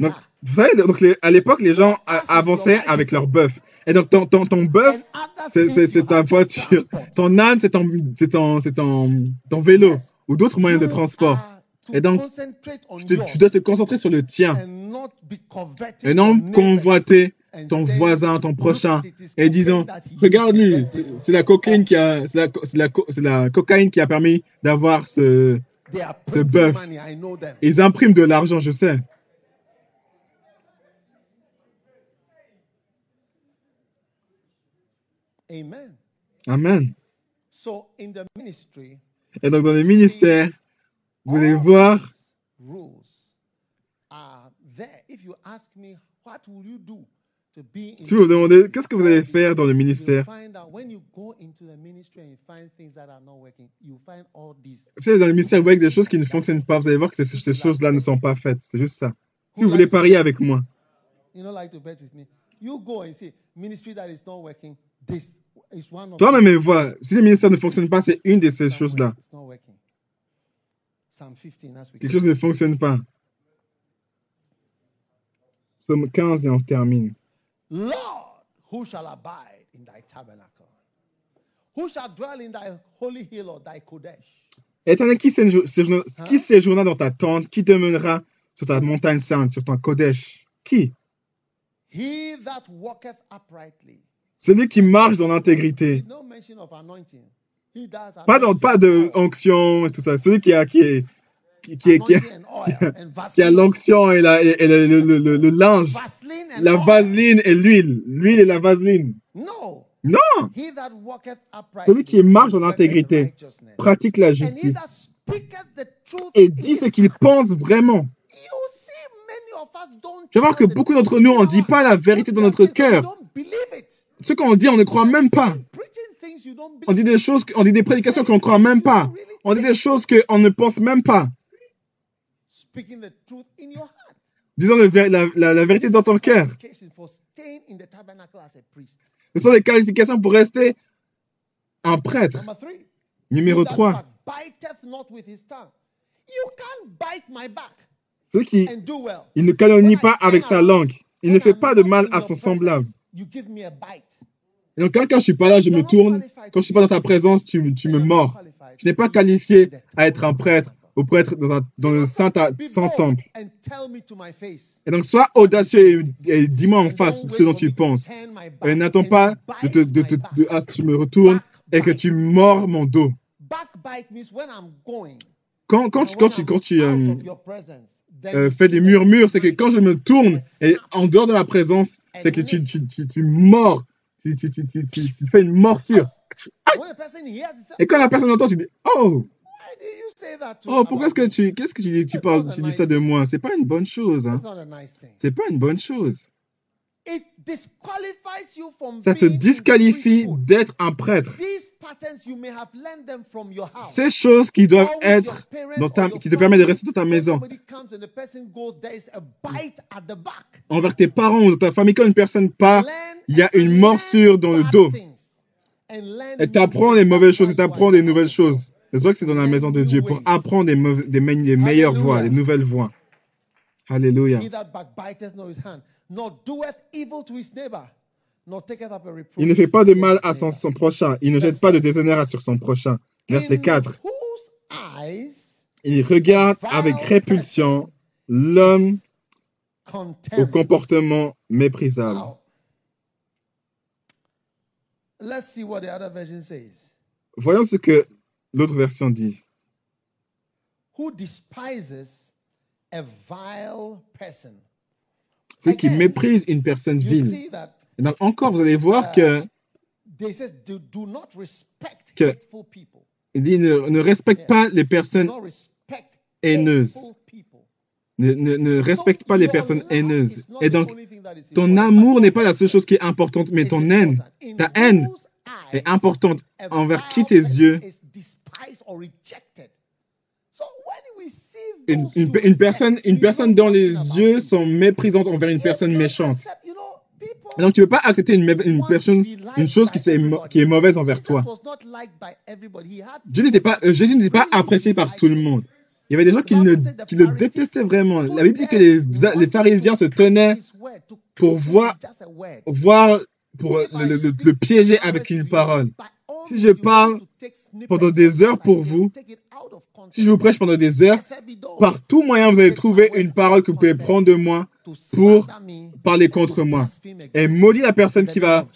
donc, vous savez, donc les- à l'époque, les gens avançaient avec leur bœuf. Et donc, ton, ton, ton bœuf, c'est ta voiture. Ton âne, c'est ton, ton, ton, ton vélo ou d'autres moyens de transport. Et donc, Tu, te- tu dois te concentrer sur le tien et non convoiter ton voisin, ton "Look, prochain et disant cocaine that he regarde lui, used to c'est la cocaïne qui ox." a, c'est la, cocaïne qui a permis d'avoir ce. Ce bœuf. Ils impriment de l'argent, je sais. Amen. Et donc dans les ministères, vous allez all voir, si vous vous demandez qu'est-ce que vous allez faire dans le ministère, vous savez, dans le ministère, vous voyez des choses qui ne fonctionnent pas, vous allez voir que ces, ces choses-là ne sont pas faites. C'est juste ça. Si vous voulez parier avec moi, toi-même, vois, si le ministère ne fonctionne pas, c'est une de ces choses-là. It's not working. Psalm 15, as we Quelque chose ne fonctionne pas. Somme 15 et on termine. Lord, who shall abide in thy tabernacle? Who shall dwell in thy holy hill or thy Kodesh? Éternel, qui séjour- séjourna qui séjourna dans ta tente, qui demeurera sur ta montagne sainte, sur ton Kodesh? Qui? He that walketh uprightly. Celui qui marche dans l'intégrité. Pas, dans, pas de onction et tout ça. Celui qui a, qui est, qui, qui qui a, qui l'onction et, la, et, et le, le- le- linge, la vaseline et l'huile. L'huile et la vaseline. No. Non. Celui qui marche dans l'intégrité, pratique la justice et dit ce qu'il pense vraiment. Tu vas voir que beaucoup d'entre nous, on ne dit pas la vérité dans notre cœur. Ce qu'on dit, on ne croit même pas. On dit des choses, on dit des prédications qu'on ne croit même pas. On dit des choses qu'on ne pense même pas. Speaking the truth in your heart. Disons la, la- la vérité dans ton cœur. Ce sont des qualifications pour rester un prêtre. Number three. Numéro he that 3. backbiteth not with his tongue. You can't bite my back Celui qui and do well. il ne calomnie pas avec sa langue. Il ne fait pas de mal à son semblable. presence, You give me a bite. Et donc, quand, quand je suis pas là, je me tourne. Quand je suis pas dans ta présence, tu, tu me mords. Je n'ai pas qualifié à être un prêtre ou prêtre dans, un, dans le saint, temple. Et donc, sois audacieux et, et dis-moi en face ce dont tu penses. Et n'attends pas de, te, de, back. de- à ce que je me retourne et que tu mords mon dos. Quand, quand, and tu- quand tu, quand tu euh, euh, fais des murmures, c'est que quand je me tourne et en dehors de ma présence, c'est que tu, tu, tu, tu mords, tu, tu, tu, tu, tu- tu fais une morsure. Et quand la personne entend, tu dis Oh, oh pourquoi est-ce que about me?" tu, qu'est-ce que tu, tu parles, tu dis ça de moi C'est pas une bonne chose. Hein. It's not a nice thing. C'est pas une bonne chose. It disqualifies you from Ça te disqualifie d'être un prêtre. Ces choses qui doivent être dans ta, qui te permettent de rester dans ta maison. Envers tes parents ou dans ta famille, quand une personne part, il y a une morsure dans le dos. Et t'apprends les mauvaises choses et t'apprends des nouvelles house choses. C'est vrai que c'est dans la maison de Dieu pour apprendre des, mauvais- des, me- des meilleures voies, des noures voies. Alléluia. Il ne fait pas de mal à son, son prochain. Il ne jette pas de déshonneur sur son prochain. Verset In 4. whose eyes Il regarde avec répulsion l'homme au comportement méprisable. Voyons ce que l'autre version dit. Who despises a vile person? Ceux qui méprisent une personne vile. Et donc encore, vous allez voir que they says do, do not respect Que- hateful people. il dit ne, ne respecte pas les personnes haineuses. Ne, ne, ne respecte pas les So, personnes haineuses. Et donc, ton amour n'est pas la seule chose qui est importante, mais ton haine, ta haine est importante envers qui tes yeux. Is despised or rejected. So when we see Une, personne, une personne dont les yeux sont méprisantes envers une personne méchante. Et donc, tu ne peux pas accepter une, une personne, une chose qui, est, qui est mauvaise envers toi. Dieu n'était pas, euh, Jésus n'était pas apprécié par tout le monde. Il y avait des gens qui, ne, qui le détestaient vraiment. La Bible dit que les, les pharisiens se tenaient pour voir, voir pour le, le- le- le piéger avec une parole. Si je parle pendant des heures pour vous, Si je vous prêche pendant des heures, par tout moyen, vous allez trouver une parole que vous pouvez prendre de moi pour parler contre moi. Et maudit la personne qui va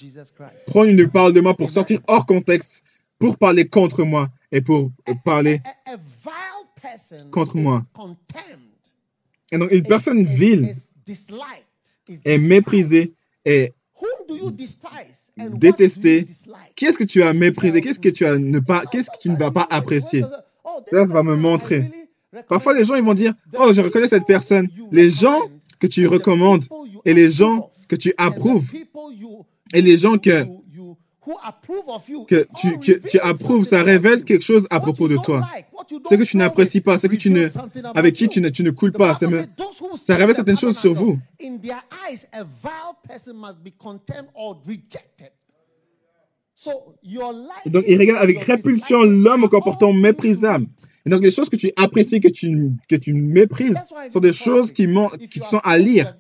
prendre une parole de moi pour sortir hors contexte, pour parler contre moi et pour parler. contre moi. Et donc, une personne vile est méprisée et détestée. Qui est-ce que tu as méprisé? Qu'est-ce que tu as ne pas Qu'est-ce que tu ne vas pas apprécier? Ça, ça va me montrer. Parfois, les gens ils vont dire Oh, je reconnais cette personne. Les gens que tu recommandes et les gens que tu approuves et les gens que, que tu, que tu approuves, ça révèle quelque chose à propos de toi. Ce que tu n'apprécies pas, ce que tu ne, avec qui tu ne, tu ne coules pas, ça, me- ça révèle certaines choses sur vous. In their eyes, a vile person must be condemned or rejected. So, your life Donc, il regarde avec répulsion l'homme au comportement méprisable. Et donc, les choses que tu apprécies, que tu, que tu méprises, sont des choses qui, qui sont à lire.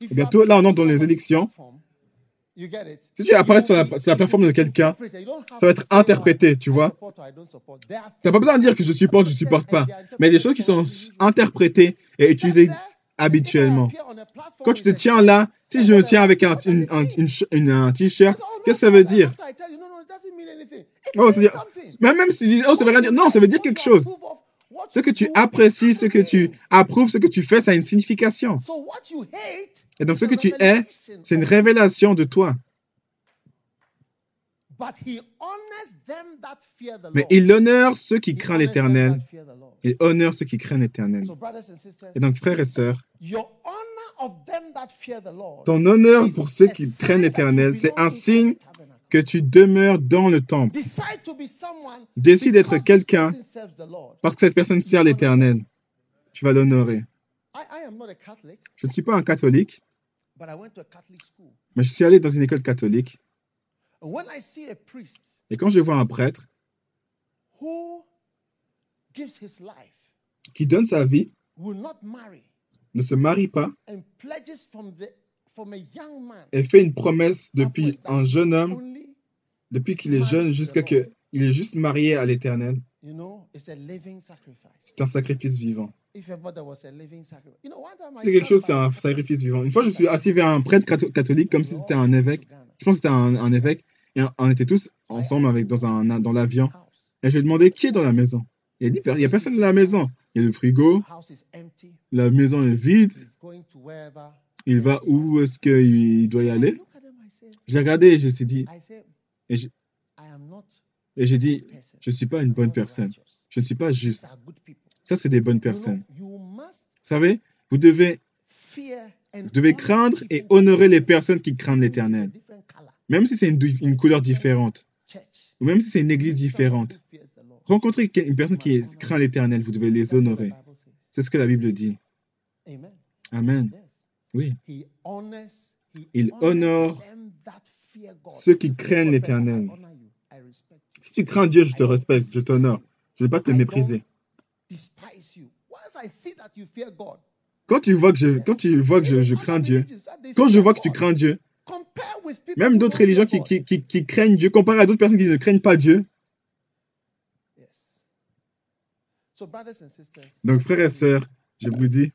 Et bientôt, là, on entre dans les élections. Si tu apparais sur la, sur la plateforme de quelqu'un, ça va être interprété, tu vois. Tu n'as pas besoin de dire que je supporte, je ne supporte pas. Mais il y a des choses qui sont interprétées et utilisées habituellement. Quand tu te tiens là, si je me tiens avec un, une- un- une ch- une- un t-shirt, qu'est-ce que ça veut dire? Oh, dire- Même, même si tu dis, oh, ça veut rien dire. Non, ça veut dire quelque chose. Ce que tu apprécies, ce que tu approuves, ce que tu fais, ça a une signification. Et donc, ce que tu es, c'est une révélation de toi. Mais il honore ceux qui craignent l'Éternel. Il honore ceux qui craignent l'Éternel. Et donc, frères et sœurs, ton honneur pour ceux qui craignent l'Éternel, c'est un signe que tu demeures dans le temple. Décide d'être quelqu'un parce que cette personne sert l'Éternel. Tu vas l'honorer. Je ne suis pas un catholique, mais je suis allé dans une école catholique. Et quand je vois un prêtre qui donne sa vie, ne se marie pas et fait une promesse depuis un jeune homme, depuis qu'il est jeune jusqu'à ce qu'il est juste marié à l'Éternel, c'est un sacrifice vivant. C'est quelque chose, c'est un sacrifice vivant. Une fois, je suis assis vers un prêtre catho- catholique comme si c'était un évêque. Je pense que c'était un, un évêque. Et on était tous ensemble avec, dans, un, dans l'avion. Et je lui ai demandé qui est dans la maison? Il a dit, il n'y a personne dans la maison. Il y a le frigo, la maison est vide. Il va où est-ce qu'il doit y aller? Je l'ai regardé et je me suis dit, et je- et j'ai dit, je ne suis pas une bonne personne. Je ne suis pas juste. Ça, c'est des bonnes personnes. Vous savez, vous devez, vous devez craindre et honorer les personnes qui craignent l'Éternel. Même si c'est une, couleur différente, ou même si c'est une église différente. Rencontrez quel- une personne qui craint l'Éternel, vous devez les honorer. C'est ce que la Bible dit. Amen. Oui. Il honore ceux qui craignent l'Éternel. Si tu crains Dieu, je te respecte, je t'honore. Je ne vais pas te mépriser. Quand tu vois que je, quand tu vois que je, je crains Dieu, quand je vois que tu crains Dieu, même d'autres religions qui, qui, qui, qui craignent Dieu, comparé à d'autres personnes qui ne craignent pas Dieu. Donc, frères et sœurs, je vous dis,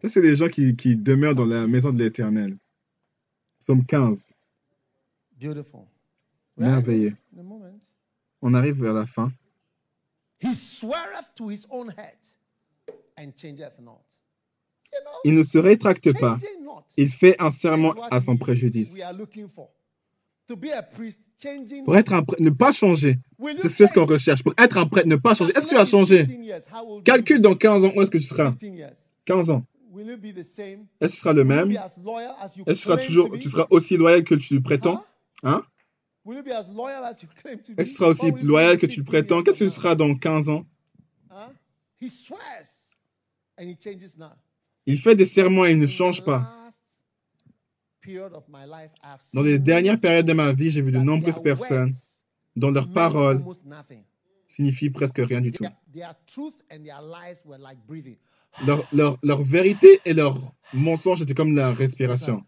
ça, c'est des gens qui, qui demeurent dans la maison de l'Éternel. Somme 15. Merveilleux. On arrive vers la fin. He sweareth to his own head and changeth not. Il ne se rétracte pas. Il fait un serment à son préjudice. Pour être un prêtre, ne pas changer. C'est ce qu'on recherche. Pour être un prêtre, ne pas changer. Est-ce que tu vas changer 15 years, how old will you? Calcule dans 15 ans où est-ce que tu seras? 15 years. 15 ans. Est-ce que tu seras le même? Est-ce que tu seras toujours, tu seras aussi loyal que tu le prétends? Hein? Will you be as loyal as you claim to be? Est-ce que tu seras aussi loyal que 15 tu le prétends Qu'est-ce que tu seras dans 15 ans? Now? Huh? He swears and he changes now. Il fait des serments et il ne In change the pas. last period of my life, I've Dans seen les dernières périodes de ma vie, j'ai vu de nombreuses their personnes dont leurs paroles signifient presque rien du tout. Their, their truth and their lies were like breathing. Leur, leur, leur vérité et leur mensonge étaient comme la It's respiration.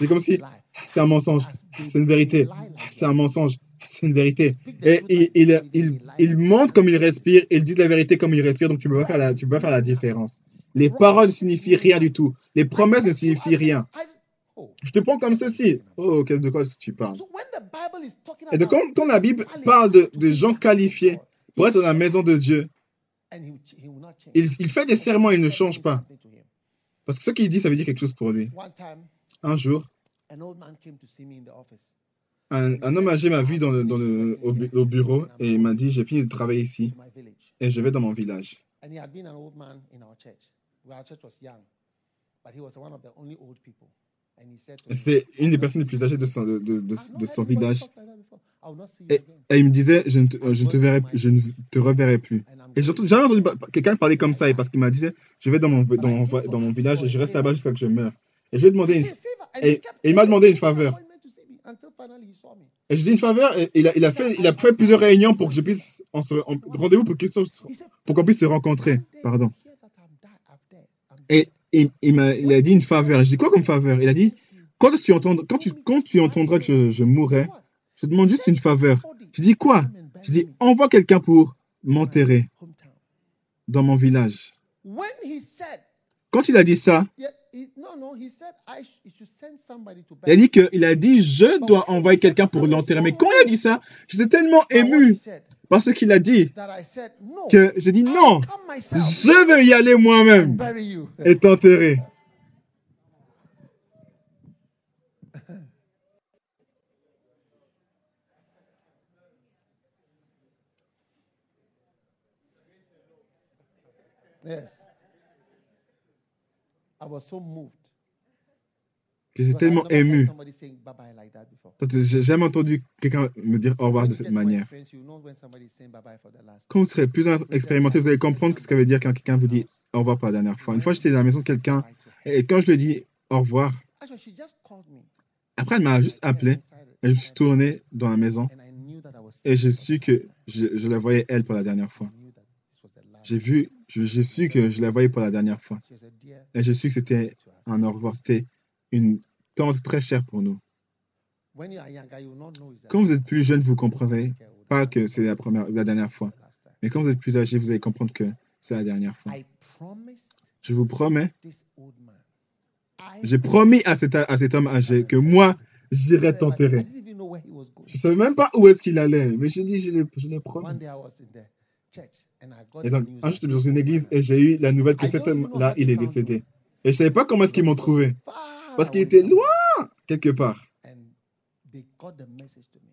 C'est comme si c'est un mensonge, c'est une vérité, c'est un mensonge, c'est une vérité. Et truth il, il, il, il that. comme il respire, ils disent la vérité comme il respire, donc tu peux pas faire la, peux pas faire la différence. Les paroles ne signifient rien du tout. Les promesses ne signifient rien. Je te prends comme ceci. Oh, qu'est-ce de quoi est-ce que tu parles? Et about quand, quand la Bible parle de, de gens qualifiés pour être dans la maison de Dieu, il, il fait des serments et il ne change pas. Parce que ce qu'il dit, ça veut dire quelque chose pour lui. Un jour, un, un homme âgé m'a vu dans le, dans le, au, bu- au bureau et il m'a dit, j'ai fini de travailler ici et je vais dans mon village. C'était une "I'll des personnes les plus âgées de again." son, de, de, son village. Et, et il me disait, je ne te, je ne te verrai, je ne te reverrai plus. Et j'ai jamais entendu quelqu'un parler comme ça, et parce qu'il m'a dit, je vais dans mon, dans, mon, dans mon village et je reste là-bas jusqu'à ce que je meure. Et je vais He demander et- il m'a demandé une faveur. Et je dis une faveur, et il a, il a fait, il a fait plusieurs réunions pour que je puisse, en rendez-vous pour, pour qu'on puisse se rencontrer. "One day Pardon. Et il, m'a, il a dit une faveur. Je dis quoi comme faveur? Il a dit, quand tu entends, quand tu, quand tu entendras que je, je mourrai, je te demande juste une faveur. Je dis quoi? Je dis, envoie quelqu'un pour m'enterrer dans mon village. When he said, Quand il a dit ça, il a dit que, il a dit, je dois envoyer quelqu'un pour l'enterrer. Mais quand il a dit ça, j'étais tellement ému par ce qu'il a dit que j'ai dit non, je veux y aller moi-même et t'enterrer. Yes. I was so moved. J'étais because I've tellement never heard ému. somebody saying bye-bye like that before. Parce que J'ai jamais entendu quelqu'un me dire au revoir de cette manière. Quand vous serez plus expérimenté, vous allez comprendre ce que veut dire quand quelqu'un vous dit au revoir pour la dernière fois. Une fois, j'étais dans la maison de quelqu'un et quand je lui ai dit au revoir, après, elle m'a juste appelé et je me suis tourné dans la maison et j'ai seeing su her for the que je, je la voyais elle pour la dernière fois. I knew that this was the last J'ai vu, j'ai su que je la voyais pour la dernière fois. Et j'ai su que c'était un au revoir. C'était une tante très chère pour nous. Quand vous êtes plus jeune, vous comprendrez pas que c'est la la dernière fois. Mais quand vous êtes plus âgé, vous allez comprendre que c'est la dernière fois. Je vous promets, j'ai promis à cet, à cet homme âgé que moi, j'irai t'enterrer. Je savais même pas où est-ce qu'il allait, mais je dis, je l'ai, promis. Et donc, un jour, j'étais dans une église et j'ai eu la nouvelle que cet homme-là, il est décédé. Et je savais pas comment est-ce qu'ils m'ont trouvé, parce qu'il était loin, quelque part.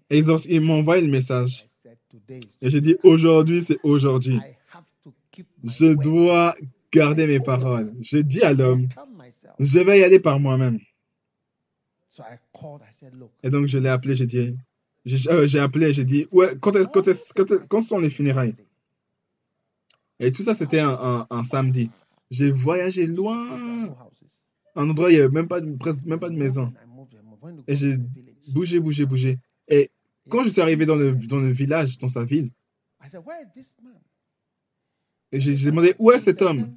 Et ils, ont, ils m'ont envoyé le message. Et j'ai dit, aujourd'hui, c'est aujourd'hui. Je dois garder mes paroles. J'ai dit à l'homme, je vais y aller par moi-même. Et donc, je l'ai appelé, j'ai dit, j'ai euh, appelé, j'ai dit, ouais, quand, est, quand, est, quand, est- quand sont les funérailles? Et tout ça, c'était un, samedi. J'ai voyagé loin, un endroit où il n'y avait même pas, de, même pas de maison. Et j'ai bougé, bougé, bougé. Et quand je suis arrivé dans le, dans le village, dans sa ville, j'ai demandé, où est cet homme?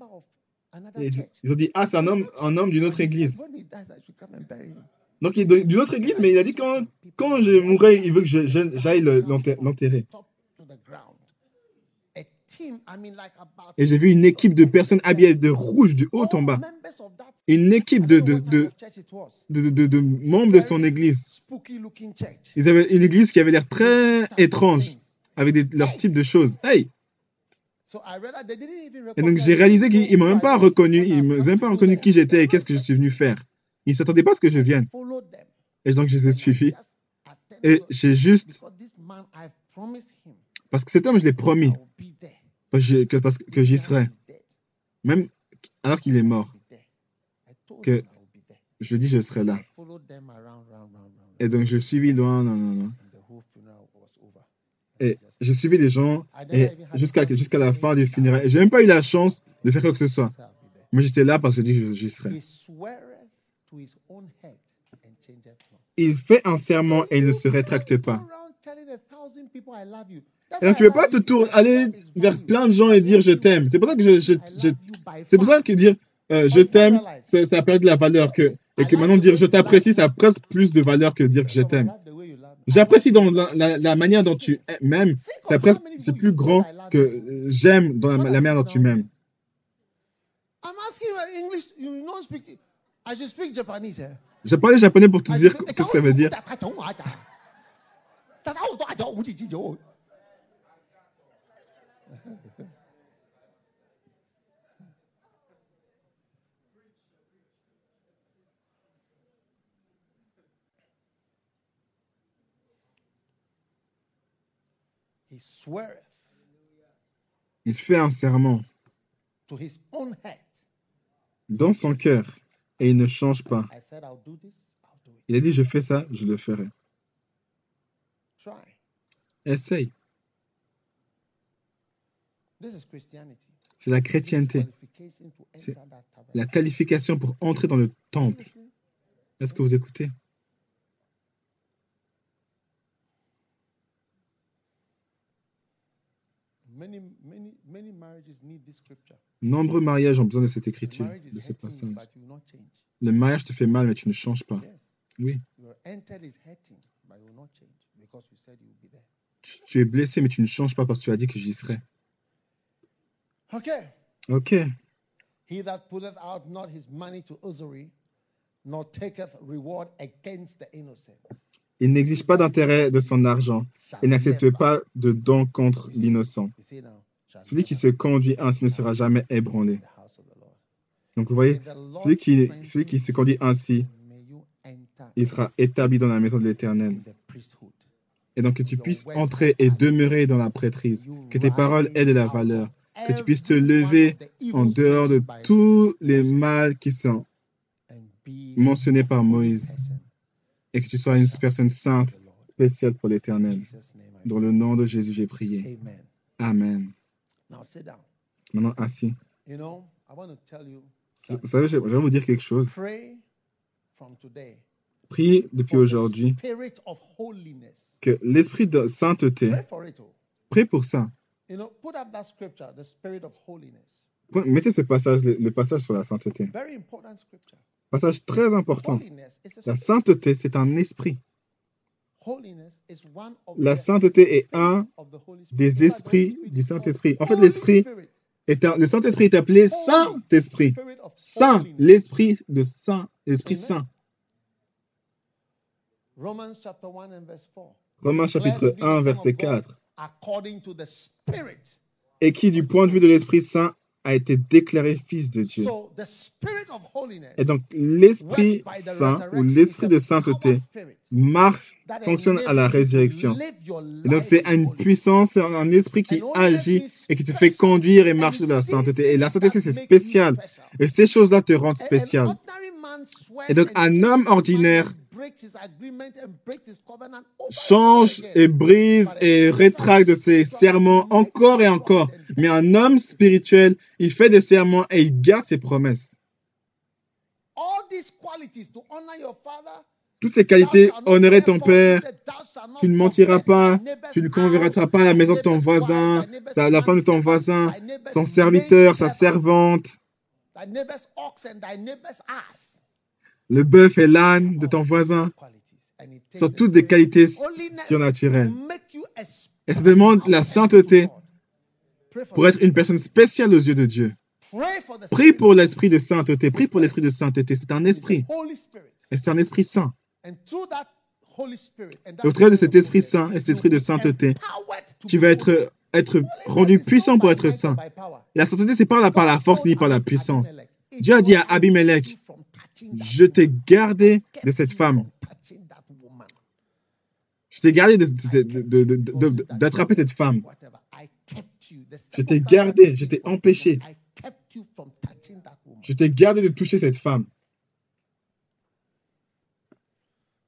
Ils, ont dit, ah, c'est un homme, un homme d'une autre église. Donc, il est d'une autre église, mais il a dit, quand, quand je mourrai, il veut que j'aille le- l'enter- l'enterrer. Top to the ground. A team, I mean, like about Et j'ai vu une équipe de personnes habillées de rouge du haut en bas. Une équipe de, de, de, membres de son église. Ils avaient une église qui avait l'air très étrange, avec des, leur type de choses. Hey! Et donc recognize j'ai réalisé qu'ils ne m'ont même pas Who I was, reconnu, ils m'ont même to pas do reconnu qui j'étais et qu'est-ce que je suis venu faire. Ils ne s'attendaient pas à ce que je vienne. Et donc, je les ai suivis. Et j'ai juste, parce que cet homme, je l'ai promis, que, parce que j'y serai, même alors qu'il est mort. Que-. Je dis, je serai là. Et donc, je suivis loin, non, non, non. Et je suivis les gens jusqu'à jusqu'à la fin du funérail. J'ai même pas eu la chance de faire quoi que ce soit. Mais j'étais là parce que je dis j'y serai. Il fait un serment et il ne se rétracte pas. Et donc, tu I veux pas te tourner, aller vers plein de gens et dire je t'aime. C'est pour ça que je, c'est pour ça que dire euh, je t'aime, ça, ça perd de la valeur que, et que maintenant dire je t'apprécie, ça a presque plus de valeur que dire que je t'aime. J'apprécie dans la, la- la manière dont tu m'aimes, of presque, c'est plus grand que euh, j'aime dans la, la manière dont tu m'aimes. I'm asking you in English. You don't speak. I should speak Japanese. Eh? J'ai parlé japonais pour te dire ce que ça veut dire. Il fait un serment dans son cœur et il ne change pas. Il a dit je fais ça, je le ferai. Essaye. C'est la chrétienté, C'est la qualification pour entrer dans le temple. Est-ce que vous écoutez Many, many, many marriages need this scripture. Nombreux mariages ont besoin de cette écriture, de ce passage. Le mariage te fait mal, mais tu ne changes pas. Oui. Tu, tu es blessé, mais tu ne changes pas parce que tu as dit que j'y serai. Okay. Ok. He that putteth out not his money to usury, nor taketh reward against the innocent. Il n'exige pas d'intérêt de son argent. Et n'accepte pas. de don contre l'innocent. Celui qui se conduit ainsi ne sera jamais ébranlé. Donc vous voyez, celui qui, strengthen celui qui se conduit ainsi, il sera établi dans la maison de l'Éternel. Et donc que tu puisses entrer et demeurer dans la prêtrise, que tes paroles aient de la valeur, que tu puisses te lever en dehors de tous les mal qui sont mentionnés par Moïse, et que tu sois une personne sainte, spéciale pour l'Éternel. Dans le nom de Jésus, j'ai prié. Amen. Maintenant, assis. Vous savez, je vais vous dire quelque chose. Priez depuis aujourd'hui que l'esprit de sainteté, oh. prie pour ça. You know, put up that scripture, the spirit of holiness. Mettez ce passage, le le passage sur la sainteté. Passage très important. La sainteté, c'est un esprit. La sainteté est un des esprits du Saint-Esprit. En fait, l'esprit est un- le Saint-Esprit est appelé Saint-Esprit. Saint, l'esprit de Saint, l'esprit saint. Romans chapter 1 and verse 4. Romains chapitre to be the 1, Son verset of God 4. According to the Spirit. Et qui, du point de vue de l'Esprit Saint, a été déclaré fils de Dieu. Et donc, l'Esprit Saint ou l'Esprit de sainteté marche, fonctionne à la résurrection. Et donc, c'est une puissance, c'est un esprit qui agit et qui te fait conduire et marcher de la sainteté. Et la sainteté, c'est spécial. Et ces choses-là te rendent spécial. Et donc, un homme ordinaire change et brise et rétracte de ses serments encore et encore. Mais un homme it. spirituel, il fait des serments et il garde ses promesses. Toutes ces qualités, honorer ton père, tu ne mentiras pas, tu ne convertiras pas à la maison de ton voisin, sa- la femme de ton voisin, son serviteur, sa servante, le bœuf et l'âne de ton voisin sont toutes des qualités surnaturelles. Et ça demande la sainteté pour être une personne spéciale aux yeux de Dieu. Prie pour l'esprit de sainteté, prie pour l'esprit de sainteté. C'est un esprit. Et c'est un esprit saint. Au travers de cet esprit saint et cet esprit de sainteté, tu vas être, être rendu puissant pour être saint. La sainteté, c'est pas par la force ni par la puissance. Abimelech, "It Dieu a dit à Abimelech, Je t'ai gardé de cette femme. Je t'ai gardé d'attraper cette femme. Je t'ai gardé, je t'ai empêché. I kept you from touching that woman. Je t'ai gardé de toucher cette femme.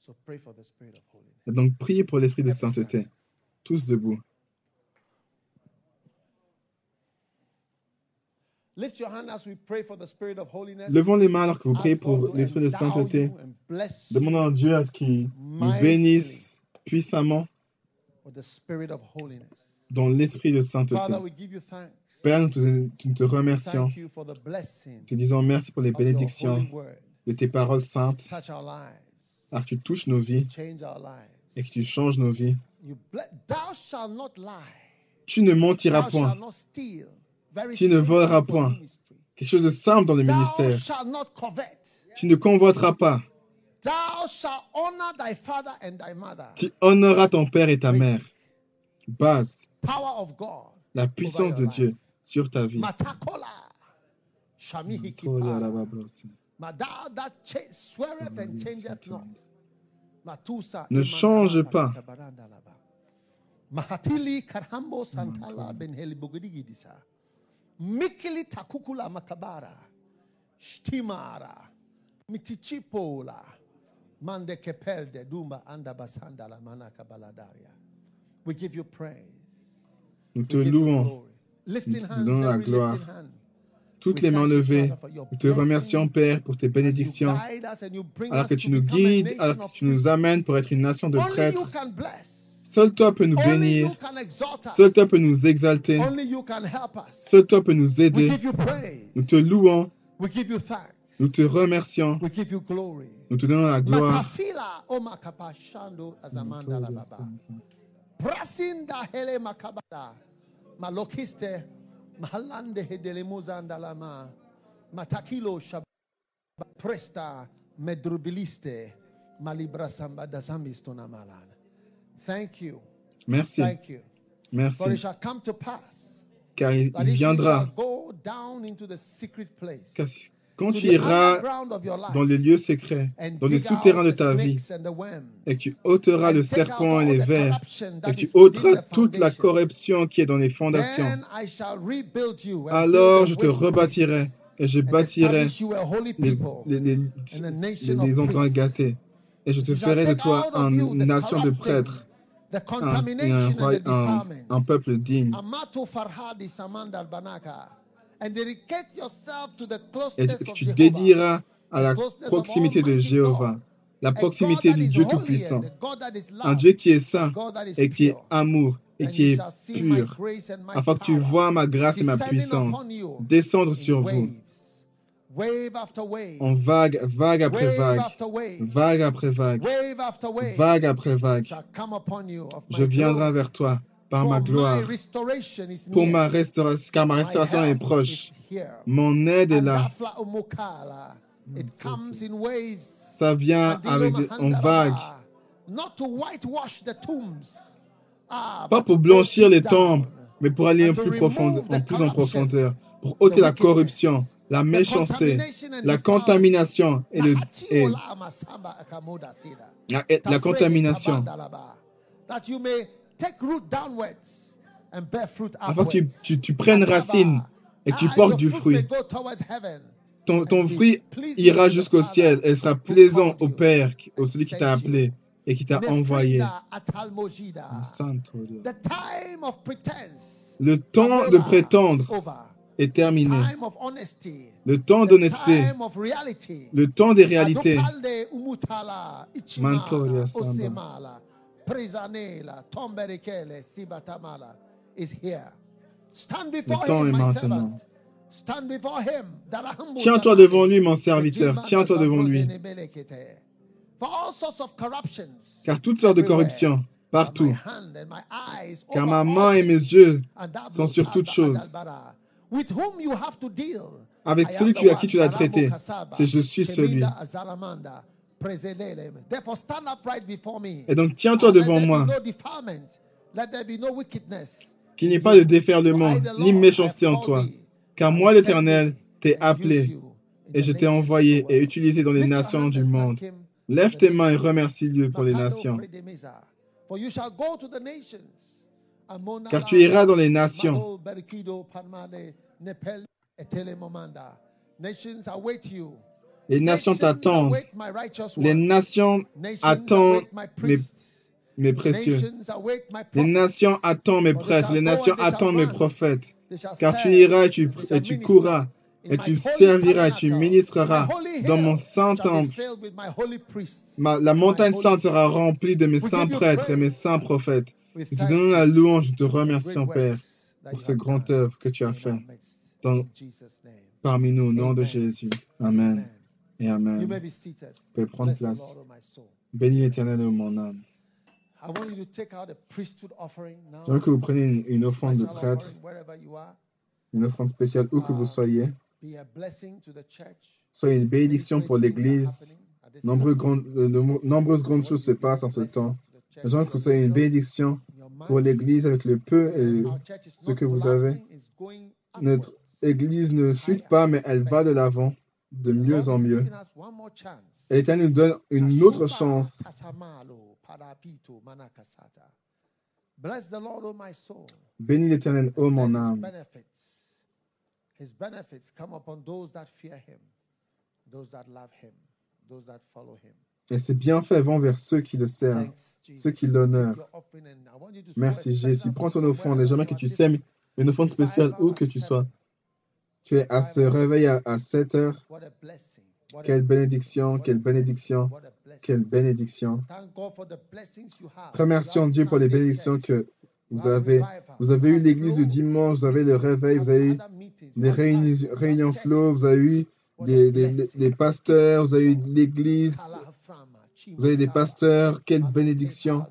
So pray for the spirit of holiness. Et donc, priez pour l'esprit de sainteté. Tous debout. Lift your hand as we pray for the spirit of holiness. Levons les mains alors que vous priez pour l'esprit de sainteté. Demandons à Dieu à ce qu'il nous bénisse puissamment dans l'esprit de sainteté. Père, nous te, nous te remercions. Te disons merci pour les bénédictions de tes paroles saintes, alors que tu touches nos vies et que tu changes nos vies. Tu ne mentiras point. Tu ne voleras point. Quelque chose de simple dans le ministère. Tu ne convoiteras pas. Tu honoreras ton père et ta mère. Base, la puissance de Dieu sur ta vie. Ne change pas. Mikili takukula makabara. Shtimara. Mitichipola. Mande kepelde dumba anda basandala manaka baladaria. We give you praise. Nous te louons. Nous donnons la gloire. Toutes les mains levées. Nous te remercions, Père, pour tes bénédictions. Alors que tu nous guides, alors que tu nous amènes pour être une nation de prêtres. Seul toi peux nous bénir. Seul toi peux nous exalter. Seul toi peux nous aider. Nous te louons. Nous te remercions. Nous te donnons la gloire. Presta medrubiliste malibra samba da malan. Thank you. Merci. Thank you. For it Merci. shall come to pass Car il il viendra. Car quand tu iras dans les lieux secrets, dans les souterrains de ta vie, et tu ôteras le serpent et les vers, et tu ôteras toute la corruption qui est dans les fondations, alors je te rebâtirai et je bâtirai les, les, les, les- les gâtés. Et je te ferai de toi une nation de prêtres, un, peuple digne. Amato farhadi samanda albanaka. And dedicate yourself to the Et closeness que tu dédieras à la proximité de Jéhovah, la proximité du Dieu Tout-Puissant, un Dieu qui est saint et qui est amour et qui est pur, afin que tu vois ma grâce et ma puissance descendre sur vous en vague, vague après wave vague, after wave, vague après vague, vague après vague. Je viendrai vers toi par ma gloire, pour ma restauration, car ma restauration est proche. Mon aide est là. Andafla umukala. It comes in waves. Ça vient Andilo avec des, en vague, Not to whitewash the tombs. Ah, pas pour blanchir les tombes, mais pour aller en to plus profondeur, en plus en profondeur, pour ôter la corruption, la méchanceté, la contamination et, le, et la, et la Tafredi contamination, afin que tu, tu, tu prennes racine et que tu Ah, portes du fruit. Ton, ton fruit ira jusqu'au ciel et sera plaisant au Père, au celui qui t'a appelé et qui t'a envoyé. Le temps de prétendre. Est terminé. Le temps d'honnêteté, le temps des réalités. Before temps him, est my maintenant. servant. Stand before him. Darahambu Tiens-toi devant lui, mon serviteur. Tiens-toi devant lui. For all sorts of corruptions. Car toutes sortes de corruptions, partout. Car ma main et mes yeux sont sur toutes choses. Adalbara. With whom you have to deal. Avec celui qui- à qui tu l'as Daramo traité. C'est je suis celui. Keminda Azalamanda, Prezelele. Therefore, stand upright before me. Et donc tiens-toi devant there moi, Be no defilement. Let there be no wickedness. qu'il n'y ait pas you. de déferlement, For I, the ni méchanceté en toi. Car moi, l'Éternel, t'ai appelé, et je t'ai envoyé et utilisé dans les nations du monde. Lève tes mains et victory. remercie-le pour les nations. Car tu iras dans les nations. Les nations t'attendent. Les nations attendent mes, précieux. Les nations attendent mes prêtres. Les nations attendent mes prophètes. Car tu iras et tu, et courras et tu serviras et tu ministreras dans mon saint temple. Ma- la montagne sainte sera remplie de mes saints prêtres et mes saints prophètes. Et te donnons la louange, je te remercions, Père, pour you ce have grand done œuvre que tu as fait dans, parmi nous, au nom de. Jésus. Amen et Amen. Vous pouvez prendre place. L'Éternel, ô mon âme. I want you to take out a priesthood offering now. J'aimerais que vous preniez une, une offrande de prêtre, une offrande spéciale où que vous soyez. Be a blessing to the church. Soyez une bénédiction pour l'Église. grandes- euh, nombreuses grandes choses se passent en ce temps. J'aimerais que vous soyez une bénédiction pour l'Église avec le peu et ce que vous avez. Notre Église ne chute pas, mais elle va de l'avant de mieux en mieux. Et l'Éternel nous donne une autre chance. Bénis l'Éternel, ô mon âme. his benefits come upon those that fear him, those that love him, those that follow him. Et ses bienfaits vont vers ceux qui le servent. Ceux qui l'honorent. Merci Jésus. Prends ton offrande et you que tu sèmes une offrande spéciale où que tu sois. Tu es à ce réveil à, à 7 heures. What a blessing. What a Quelle bénédiction, quelle bénédiction, quelle bénédiction. Thank God for the blessings you have. Remercions Dieu pour les bénédictions que vous have avez. Vous avez eu have l'église flow. dimanche, vous avez le réveil, vous avez eu des réunions, pastors. You have réunions flow, vous avez eu des, des, blessing. des pasteurs, vous avez eu l'église, vous avez des pasteurs. Quelle bénédiction.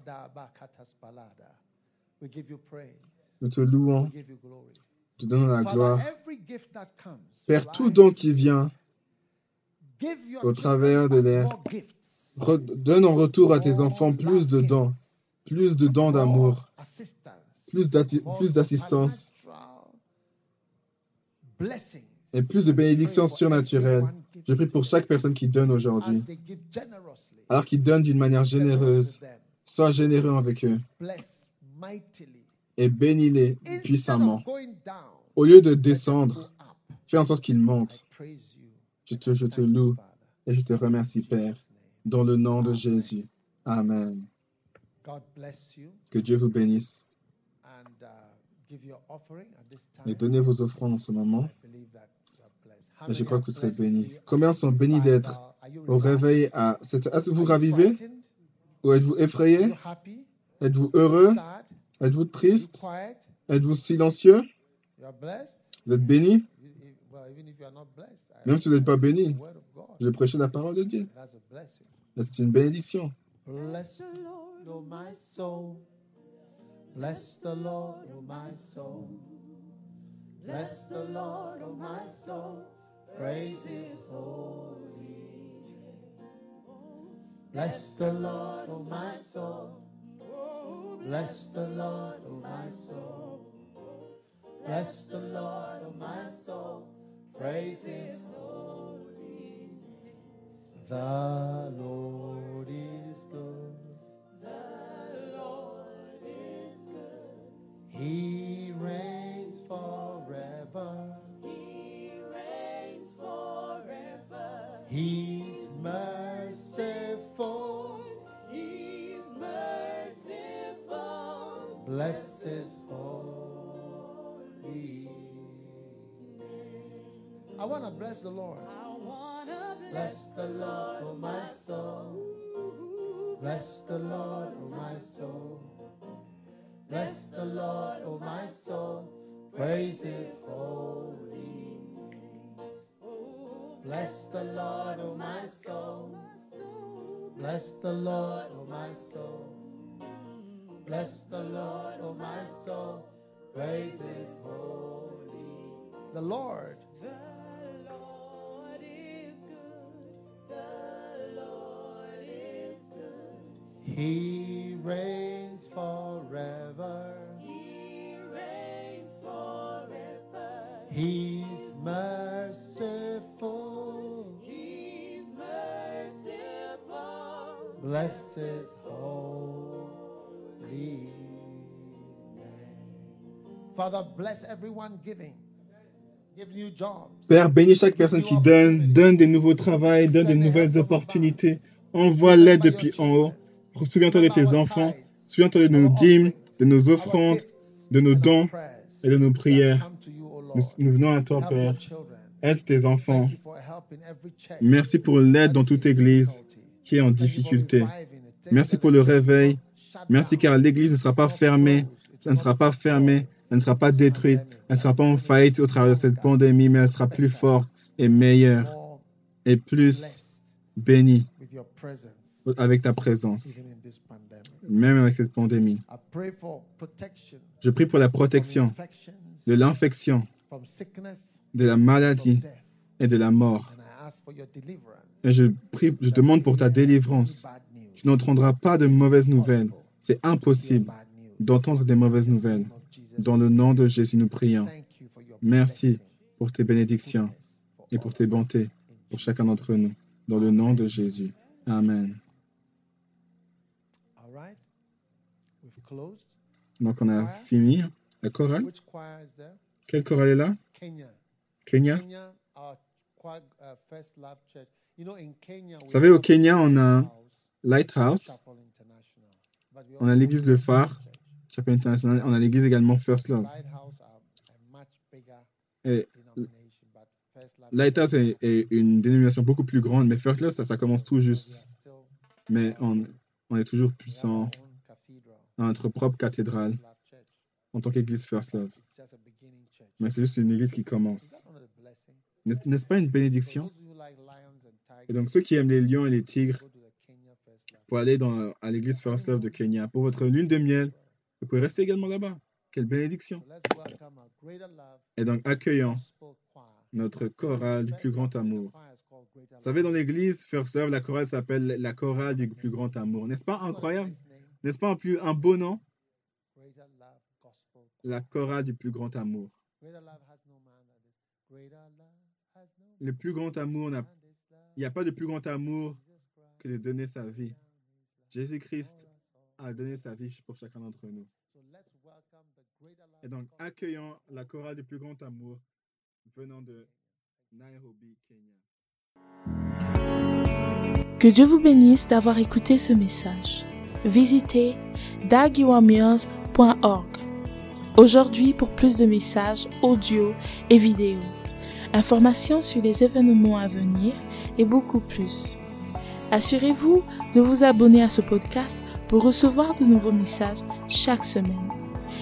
Nous te louons, glory. te donnons la gloire. Père, tout don qui vient, au travers de l'air, donne en retour à tes enfants plus de dons, plus de dons d'amour, plus d'assistance et plus de bénédictions surnaturelles. Je prie pour chaque personne qui donne aujourd'hui. Alors qu'ils donnent d'une manière généreuse, sois généreux avec eux et bénis-les puissamment. Au lieu de descendre, fais en sorte qu'ils montent. Je te, je te loue et je te remercie, Père, dans le nom de. Jésus. Amen. God bless you Que Dieu vous bénisse and uh, give your offering at this time. et donnez vos offrandes en ce moment. Et je crois que vous serez bénis. Combien sont bénis d'être you au réveil à cette Est-ce que vous frightened? ou êtes-vous Are effrayé? Êtes-vous heureux? Êtes-vous triste? Êtes-vous silencieux? Vous êtes bénis You- you- Well, even if you are not blessed, I- Même si vous n'êtes pas béni, je prêche la parole de Dieu. C'est une bénédiction? Bless the Lord, oh my soul. Bless the Lord, oh my soul. Bless the Lord, oh my soul. Praise his holy. Bless the Lord, oh my soul. Bless the Lord, oh my soul. Bless the Lord, oh my soul. Praise his holy name. The Lord I want to bless the Lord. I want to Bless the Lord, oh my soul. Bless the Lord, oh my soul. Bless the Lord, oh my soul. Praise his holy name. Bless the Lord, oh my soul. Bless the Lord, oh my soul. Bless the Lord, oh my soul. Praise his holy name. The Lord. He reigns forever. He reigns forever. He's merciful. He's merciful. Bless his holy. Father, bless everyone giving. Give new jobs. Père, bénis chaque personne qui donne, donne des nouveaux travails, donne des nouvelles opportunités. Envoie l'aide depuis en haut. Souviens-toi de tes enfants. Souviens-toi de nos dîmes, de nos offrandes, de nos dons et de nos prières. Nous, nous venons à toi, Père. Aide tes enfants. Merci pour l'aide dans toute église qui est en difficulté. Merci pour le réveil. Merci car l'église ne sera pas fermée. Elle ne sera pas fermée. Elle ne sera pas détruite. Elle ne sera pas en faillite au travers de cette pandémie, mais elle sera plus forte et meilleure et plus bénie avec ta présence, même avec cette pandémie. Je prie pour la protection de l'infection, de la maladie et de la mort. Et je prie, je demande pour ta délivrance. Tu n'entendras pas de mauvaises nouvelles. C'est impossible d'entendre des mauvaises nouvelles. Dans le nom de Jésus, nous prions. Merci pour tes bénédictions et pour tes bontés pour chacun d'entre nous. Dans le nom de Jésus. Amen. All right. We've closed. Donc, on a fini la chorale. Quelle chorale est là? Kenya. Kenya Kenya, our choir, First Love Church. You know, in Kenya, we Vous savez, au Kenya, on a House, Lighthouse, Chapel on a l'église Le Phare. Chapelle International, on a l'église également First Love. Lighthouse Et est, est une dénomination beaucoup plus grande, mais First Love, ça, ça commence tout juste. Mais on, on est toujours puissant dans notre propre cathédrale en tant qu'église First Love. Mais c'est juste une église qui commence. N'est-ce pas une bénédiction? Et donc, ceux qui aiment les lions et les tigres, pour aller dans, à l'église First Love de Kenya pour votre lune de miel, vous pouvez rester également là-bas. Quelle bénédiction. Et donc, accueillons notre chorale du plus grand amour. Vous savez, dans l'église First Love, la chorale s'appelle la chorale du plus grand amour. N'est-ce pas incroyable? N'est-ce pas un, plus, un beau nom? La chorale du plus grand amour. Le plus grand amour, il n'y a pas de plus grand amour que de donner sa vie. Jésus-Christ a donné sa vie pour chacun d'entre nous. Et donc, accueillons la chorale du plus grand amour venant de Nairobi, Kenya. Que Dieu vous bénisse d'avoir écouté ce message. Visitez dagiwamirs.org. Aujourd'hui pour plus de messages audio et vidéo, informations sur les événements à venir et beaucoup plus. Assurez-vous de vous abonner à ce podcast pour recevoir de nouveaux messages chaque semaine.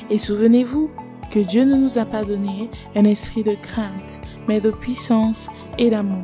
Et souvenez-vous que Dieu ne nous a pas donné un esprit de crainte, mais de puissance et d'amour.